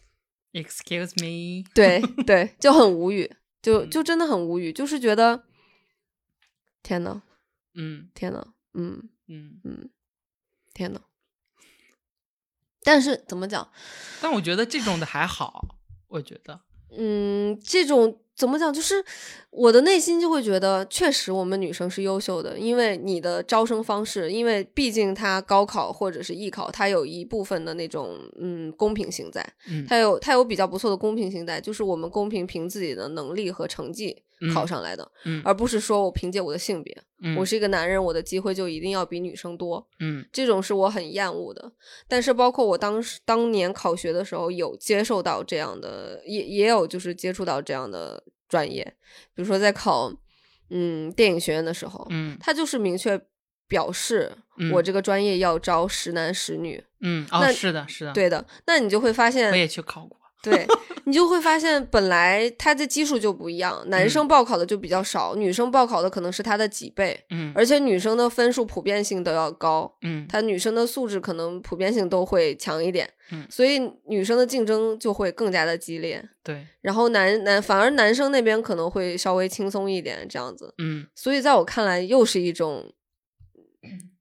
[SPEAKER 1] Excuse me。
[SPEAKER 2] 对 对，就很无语，就
[SPEAKER 1] 嗯
[SPEAKER 2] 就真的很无语，就是觉得，天呐，
[SPEAKER 1] 嗯
[SPEAKER 2] 天呐，嗯
[SPEAKER 1] 嗯，
[SPEAKER 2] 嗯，天呐。但是怎么讲，
[SPEAKER 1] 但我觉得这种的还好，我觉得，
[SPEAKER 2] 嗯，这种怎么讲，就是我的内心就会觉得，确实我们女生是优秀的，因为你的招生方式，因为毕竟它高考或者是艺考，它有一部分的那种嗯公平性在，
[SPEAKER 1] 嗯。
[SPEAKER 2] 它有它有比较不错的公平性在，就是我们公平凭自己的能力和成绩考
[SPEAKER 1] 嗯
[SPEAKER 2] 上来的，
[SPEAKER 1] 嗯
[SPEAKER 2] 而不是说我凭借我的性别，
[SPEAKER 1] 嗯
[SPEAKER 2] 我是一个男人，我的机会就一定要比女生多，
[SPEAKER 1] 嗯
[SPEAKER 2] 这种是我很厌恶的。但是包括我当时当年考学的时候，有接受到这样的，也也有就是接触到这样的专业，比如说在考嗯电影学院的时候，
[SPEAKER 1] 嗯
[SPEAKER 2] 他就是明确表示
[SPEAKER 1] 嗯
[SPEAKER 2] 我这个专业要招十男十女，
[SPEAKER 1] 嗯，哦，
[SPEAKER 2] 那
[SPEAKER 1] 是的，是的，，
[SPEAKER 2] 对的，那你就会发现
[SPEAKER 1] 我也去考过，
[SPEAKER 2] 对 你就会发现，本来他的基数就不一样，男生报考的就比较少，女生报考的可能是他的几倍，
[SPEAKER 1] 嗯。
[SPEAKER 2] 而且女生的分数普遍性都要高，
[SPEAKER 1] 嗯。
[SPEAKER 2] 她女生的素质可能普遍性都会强一点，
[SPEAKER 1] 嗯。
[SPEAKER 2] 所以女生的竞争就会更加的激烈。
[SPEAKER 1] 对，
[SPEAKER 2] 然后男男反而男生那边可能会稍微轻松一点这样子，
[SPEAKER 1] 嗯。
[SPEAKER 2] 所以在我看来又是一种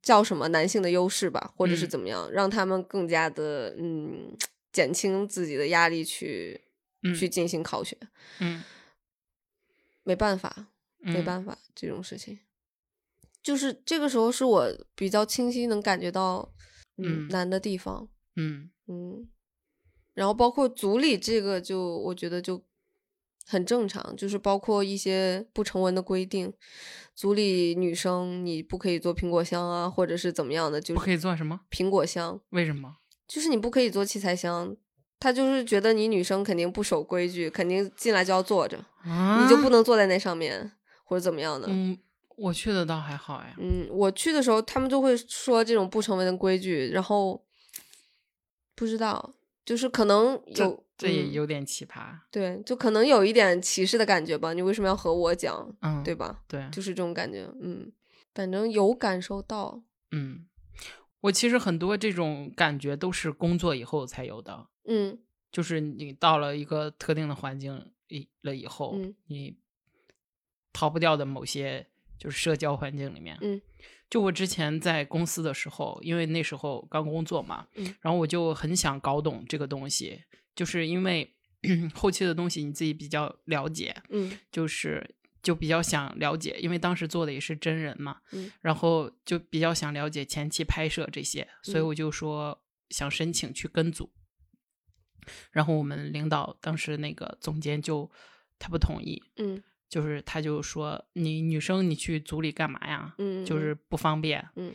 [SPEAKER 2] 叫什么男性的优势吧，或者是
[SPEAKER 1] 嗯。
[SPEAKER 2] 怎么样，让他们更加的嗯减轻自己的压力去、
[SPEAKER 1] 嗯
[SPEAKER 2] 去进行考学。
[SPEAKER 1] 嗯
[SPEAKER 2] 没办法，没
[SPEAKER 1] 嗯
[SPEAKER 2] 办法，这种事情，就是这个时候是我比较清晰能感觉到嗯
[SPEAKER 1] 嗯
[SPEAKER 2] 难的地方，
[SPEAKER 1] 嗯
[SPEAKER 2] 嗯，然后包括组里这个就我觉得就很正常，就是包括一些不成文的规定，组里女生你不可以做苹果箱啊，或者是怎么样的，就是
[SPEAKER 1] 不可以做什么？
[SPEAKER 2] 苹果箱，
[SPEAKER 1] 为什么？
[SPEAKER 2] 就是你不可以做器材箱。他就是觉得你女生肯定不守规矩，肯定进来就要坐着，
[SPEAKER 1] 啊
[SPEAKER 2] 你就不能坐在那上面或者怎么样的。
[SPEAKER 1] 嗯，我去的倒还好哎，
[SPEAKER 2] 嗯，我去的时候，他们就会说这种不成文的规矩，然后不知道，就是可能
[SPEAKER 1] 这
[SPEAKER 2] 有嗯
[SPEAKER 1] 这也有点奇葩，
[SPEAKER 2] 对，就可能有一点歧视的感觉吧。你为什么要和我讲，
[SPEAKER 1] 嗯，
[SPEAKER 2] 对吧？
[SPEAKER 1] 对，
[SPEAKER 2] 就是这种感觉。嗯，反正有感受到。
[SPEAKER 1] 嗯，我其实很多这种感觉都是工作以后才有的，
[SPEAKER 2] 嗯。
[SPEAKER 1] 就是你到了一个特定的环境以了以后，
[SPEAKER 2] 嗯。
[SPEAKER 1] 你逃不掉的某些就是社交环境里面，
[SPEAKER 2] 嗯。
[SPEAKER 1] 就我之前在公司的时候，因为那时候刚工作嘛，然后我就很想搞懂这个东西，就是因为 后期的东西你自己比较了解，
[SPEAKER 2] 嗯，
[SPEAKER 1] 就是就比较想了解，因为当时做的也是真人嘛，
[SPEAKER 2] 嗯，
[SPEAKER 1] 然后就比较想了解前期拍摄这些，所以我就说想申请去跟组，然后我们领导当时那个总监就他不同意，
[SPEAKER 2] 嗯。
[SPEAKER 1] 就是他就说你女生你去组里干嘛呀？
[SPEAKER 2] 嗯，
[SPEAKER 1] 就是不方便。
[SPEAKER 2] 嗯，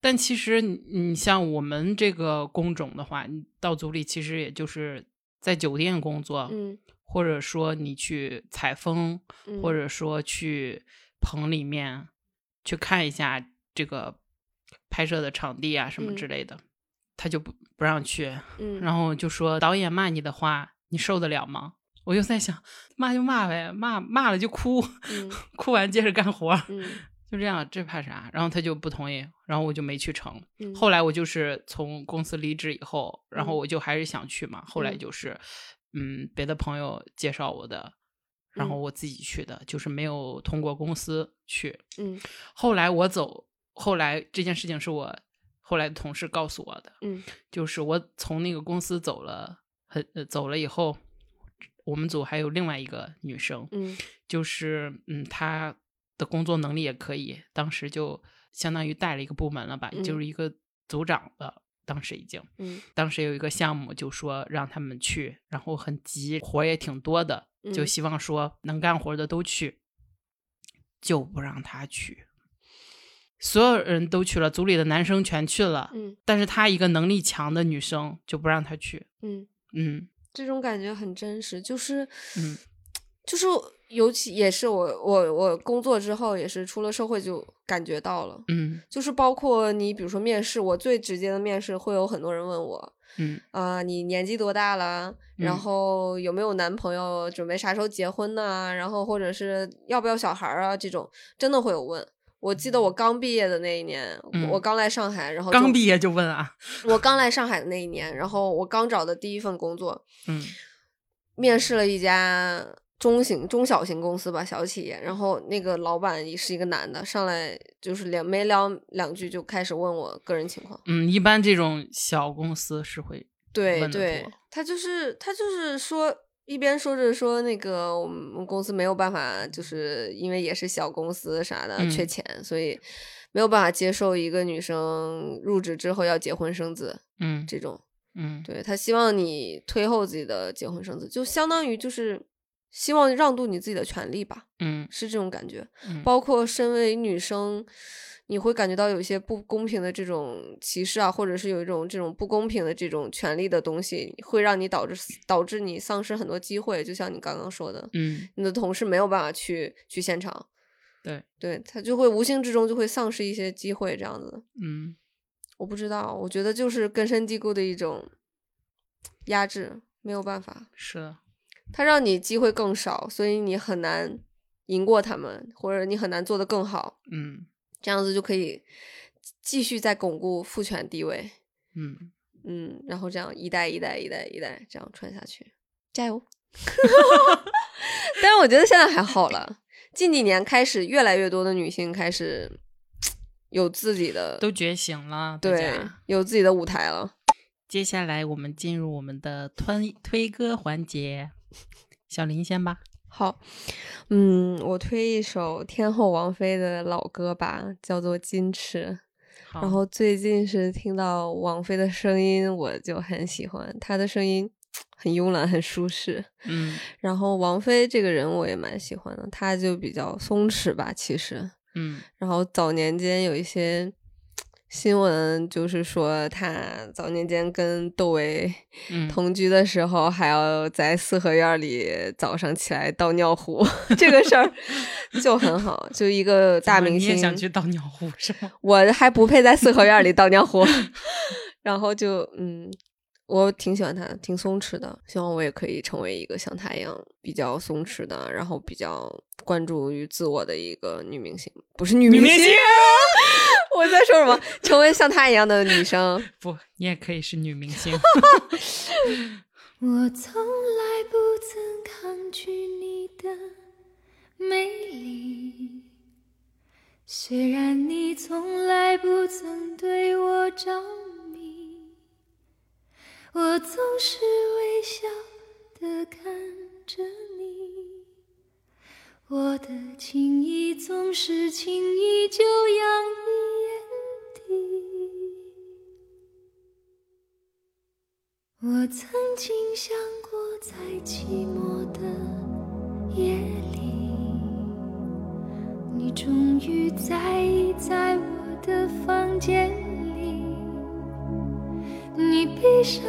[SPEAKER 1] 但其实你像我们这个工种的话，你到组里其实也就是在酒店工作，
[SPEAKER 2] 嗯，
[SPEAKER 1] 或者说你去采风，或者说去棚里面去看一下这个拍摄的场地啊什么之类的，他就不不让去。
[SPEAKER 2] 嗯，
[SPEAKER 1] 然后就说导演骂你的话，你受得了吗？我就在想，骂就骂呗，骂骂了就哭，哭完接着干活，就这样，这怕啥？然后他就不同意，然后我就没去成。后来我就是从公司离职以后，然后我就还是想去嘛。后来就是，嗯，别的朋友介绍我的，然后我自己去的，就是没有通过公司去。
[SPEAKER 2] 嗯，
[SPEAKER 1] 后来我走，后来这件事情是我后来的同事告诉我的。
[SPEAKER 2] 嗯，
[SPEAKER 1] 就是我从那个公司走了，很走了以后。我们组还有另外一个女生，
[SPEAKER 2] 嗯，
[SPEAKER 1] 就是嗯，她的工作能力也可以，当时就相当于带了一个部门了吧，就是一个组长了。当时已经，
[SPEAKER 2] 嗯，
[SPEAKER 1] 当时有一个项目，就说让他们去，然后很急，活也挺多的，就希望说能干活的都去，就不让他去。所有人都去了，组里的男生全去了，
[SPEAKER 2] 嗯，
[SPEAKER 1] 但是他一个能力强的女生就不让他去，
[SPEAKER 2] 嗯
[SPEAKER 1] 嗯。
[SPEAKER 2] 这种感觉很真实，就是，
[SPEAKER 1] 嗯，
[SPEAKER 2] 就是尤其也是我我我工作之后也是出了社会就感觉到了，
[SPEAKER 1] 嗯，
[SPEAKER 2] 就是包括你比如说面试，我最直接的面试会有很多人问我，
[SPEAKER 1] 嗯
[SPEAKER 2] 啊，你年纪多大了？然后有没有男朋友？准备啥时候结婚呢？然后或者是要不要小孩啊？这种真的会有问。我记得我刚毕业的那一年，我刚来上海，然后
[SPEAKER 1] 刚毕业就问啊。
[SPEAKER 2] 我刚来上海的那一年，然后我刚找的第一份工作，
[SPEAKER 1] 嗯，
[SPEAKER 2] 面试了一家中型、中小型公司吧，小企业。然后那个老板也是一个男的，上来就是聊没聊两句就开始问我个人情况。
[SPEAKER 1] 嗯，一般这种小公司是会
[SPEAKER 2] 对对，他就是他就是说。一边说着说那个我们公司没有办法，就是因为也是小公司啥的缺钱，所以没有办法接受一个女生入职之后要结婚生子，
[SPEAKER 1] 嗯，
[SPEAKER 2] 这种，
[SPEAKER 1] 嗯，
[SPEAKER 2] 对他希望你推后自己的结婚生子，就相当于就是希望让渡你自己的权利吧，
[SPEAKER 1] 嗯，
[SPEAKER 2] 是这种感觉，包括身为女生。你会感觉到有一些不公平的这种歧视啊，或者是有一种这种不公平的这种权利的东西，会让你导致导致你丧失很多机会。就像你刚刚说的，
[SPEAKER 1] 嗯，
[SPEAKER 2] 你的同事没有办法去去现场，
[SPEAKER 1] 对，
[SPEAKER 2] 对他就会无形之中就会丧失一些机会，这样子。
[SPEAKER 1] 嗯，
[SPEAKER 2] 我不知道，我觉得就是根深蒂固的一种压制，没有办法。
[SPEAKER 1] 是，
[SPEAKER 2] 他让你机会更少，所以你很难赢过他们，或者你很难做得更好。
[SPEAKER 1] 嗯。
[SPEAKER 2] 这样子就可以继续再巩固父权地位，
[SPEAKER 1] 嗯
[SPEAKER 2] 嗯，然后这样一代一代一代一代这样传下去，加油！但是我觉得现在还好了，近几年开始越来越多的女性开始 有自己的，
[SPEAKER 1] 都觉醒了，
[SPEAKER 2] 对，有自己的舞台了。
[SPEAKER 1] 接下来我们进入我们的推推歌环节，小林先吧。
[SPEAKER 2] 好，嗯，我推一首天后王菲的老歌吧，叫做《矜持》。然后最近是听到王菲的声音，我就很喜欢她的声音，很慵懒，很舒适。
[SPEAKER 1] 嗯，
[SPEAKER 2] 然后王菲这个人我也蛮喜欢的，她就比较松弛吧，其实。
[SPEAKER 1] 嗯，
[SPEAKER 2] 然后早年间有一些。新闻就是说，他早年间跟窦唯同居的时候，还要在四合院里早上起来倒尿壶，这个事儿 就很好。就一个大明星，
[SPEAKER 1] 你也想去倒尿壶是吗？
[SPEAKER 2] 我还不配在四合院里倒尿壶。然后就嗯。我挺喜欢他，挺松弛的。希望我也可以成为一个像他一样比较松弛的，然后比较关注于自我的一个女明星。不是女明星，我在说什么？成为像她一样的女生。
[SPEAKER 1] 不，你也可以是女明星。
[SPEAKER 3] 我从来不曾抗拒你的美丽，虽然你从来不曾对我着迷，我总是微笑的看着你，我的情意总是轻易就洋溢眼底。我曾经想过，在寂寞的夜里。你终于在意在我的房间里，你闭上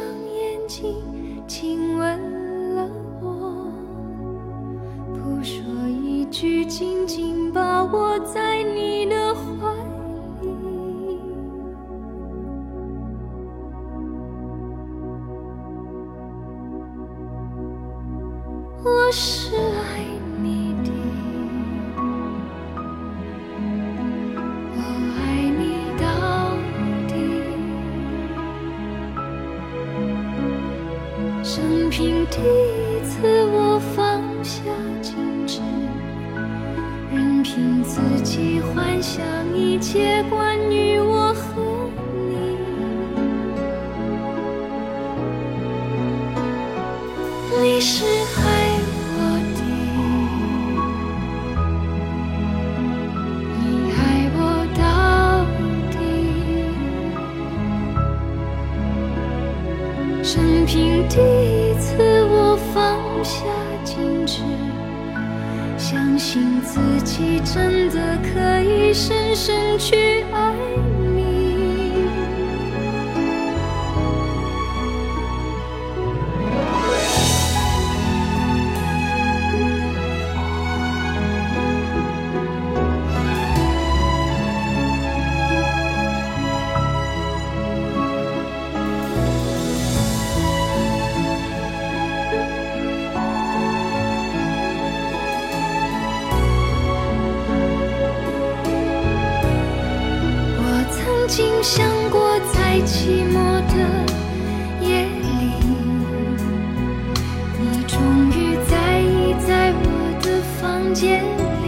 [SPEAKER 3] 里，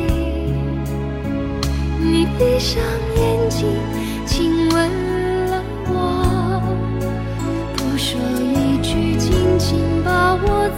[SPEAKER 3] 你闭上眼睛亲吻了我，不说一句，紧紧把我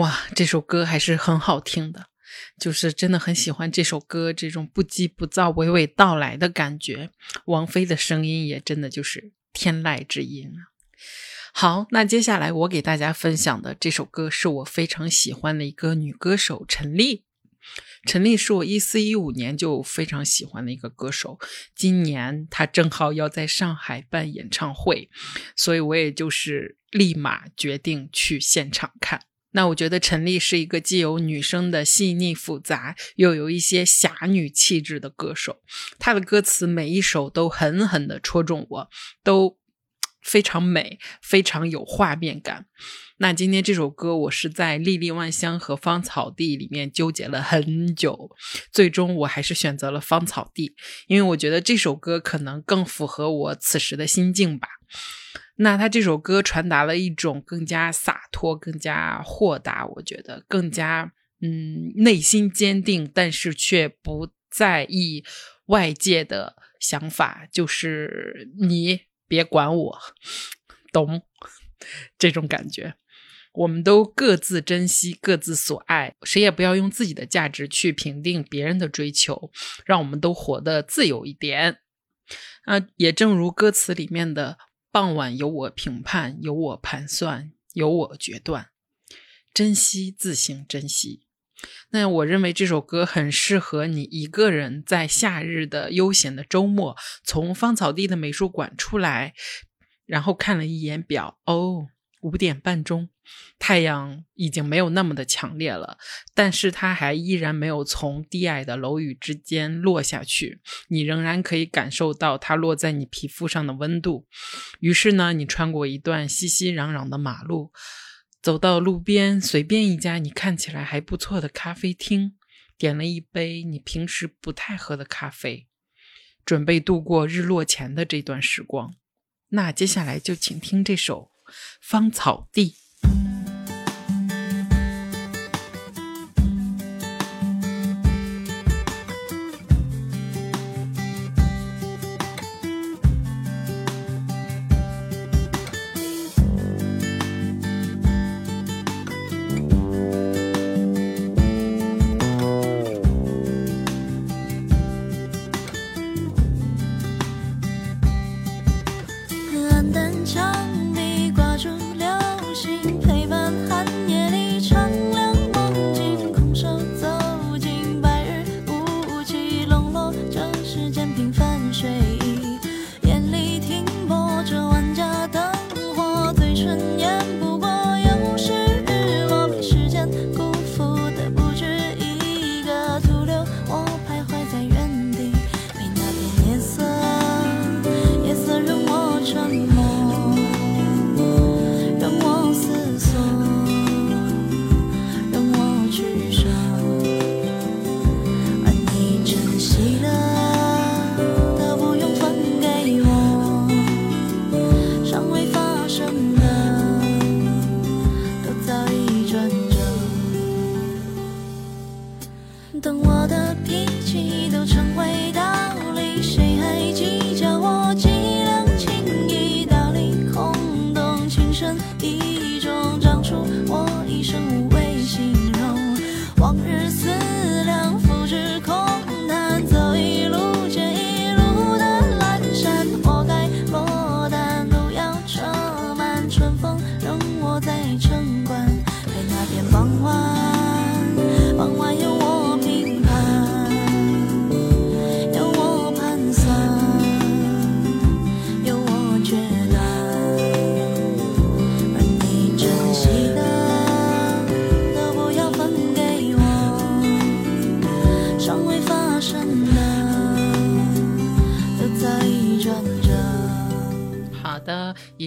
[SPEAKER 1] 哇，这首歌还是很好听的，就是真的很喜欢这首歌这种不急不躁、娓娓道来的感觉。王菲的声音也真的就是天籁之音啊。好，那接下来我给大家分享的这首歌是我非常喜欢的一个女歌手陈粒。陈粒是我一四一五年就非常喜欢的一个歌手，今年她正好要在上海办演唱会，所以我也就是立马决定去现场看。那我觉得陈粒是一个既有女生的细腻复杂，又有一些侠女气质的歌手。她的歌词每一首都狠狠地戳中我，都非常美，非常有画面感。那今天这首歌，我是在《粒粒万香》和《芳草地》里面纠结了很久，最终我还是选择了《芳草地》，因为我觉得这首歌可能更符合我此时的心境吧。那他这首歌传达了一种更加洒脱、更加豁达，我觉得更加嗯内心坚定，但是却不在意外界的想法，就是你别管我，懂这种感觉。我们都各自珍惜各自所爱，谁也不要用自己的价值去评定别人的追求，让我们都活得自由一点。啊，也正如歌词里面的。傍晚由我评判，由我盘算，由我决断。珍惜自行珍惜。那我认为这首歌很适合你一个人在夏日的悠闲的周末，从芳草地的美术馆出来，然后看了一眼表，哦。五点半钟，太阳已经没有那么的强烈了，但是它还依然没有从低矮的楼宇之间落下去，你仍然可以感受到它落在你皮肤上的温度。于是呢，你穿过一段熙熙攘攘的马路，走到路边随便一家你看起来还不错的咖啡厅，点了一杯你平时不太喝的咖啡，准备度过日落前的这段时光。那接下来就请听这首。芳草地。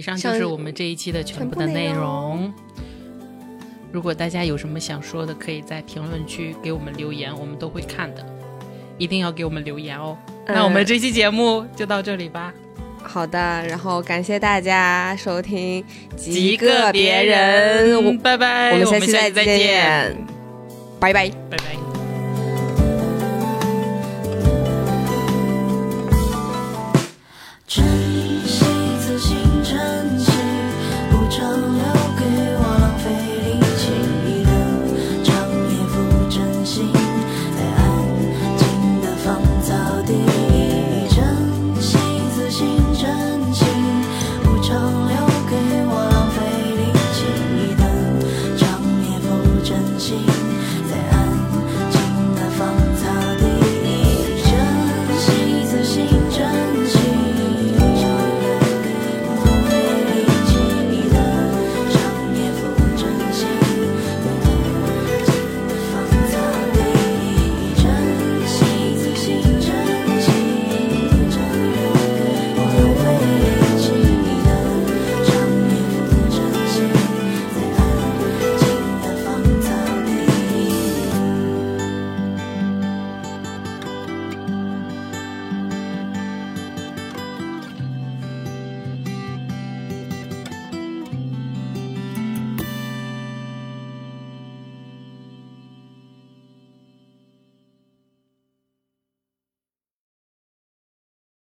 [SPEAKER 1] 上就是我们这一期的全部的内容。如果大家有什么想说的，可以在评论区给我们留言，我们都会看的。一定要给我们留言哦。那我们这期节目就到这里吧。
[SPEAKER 2] 好的，然后感谢大家收听《
[SPEAKER 1] 极个别人》，拜拜，
[SPEAKER 2] 我们下
[SPEAKER 1] 期再
[SPEAKER 2] 见，拜拜，
[SPEAKER 1] 拜拜。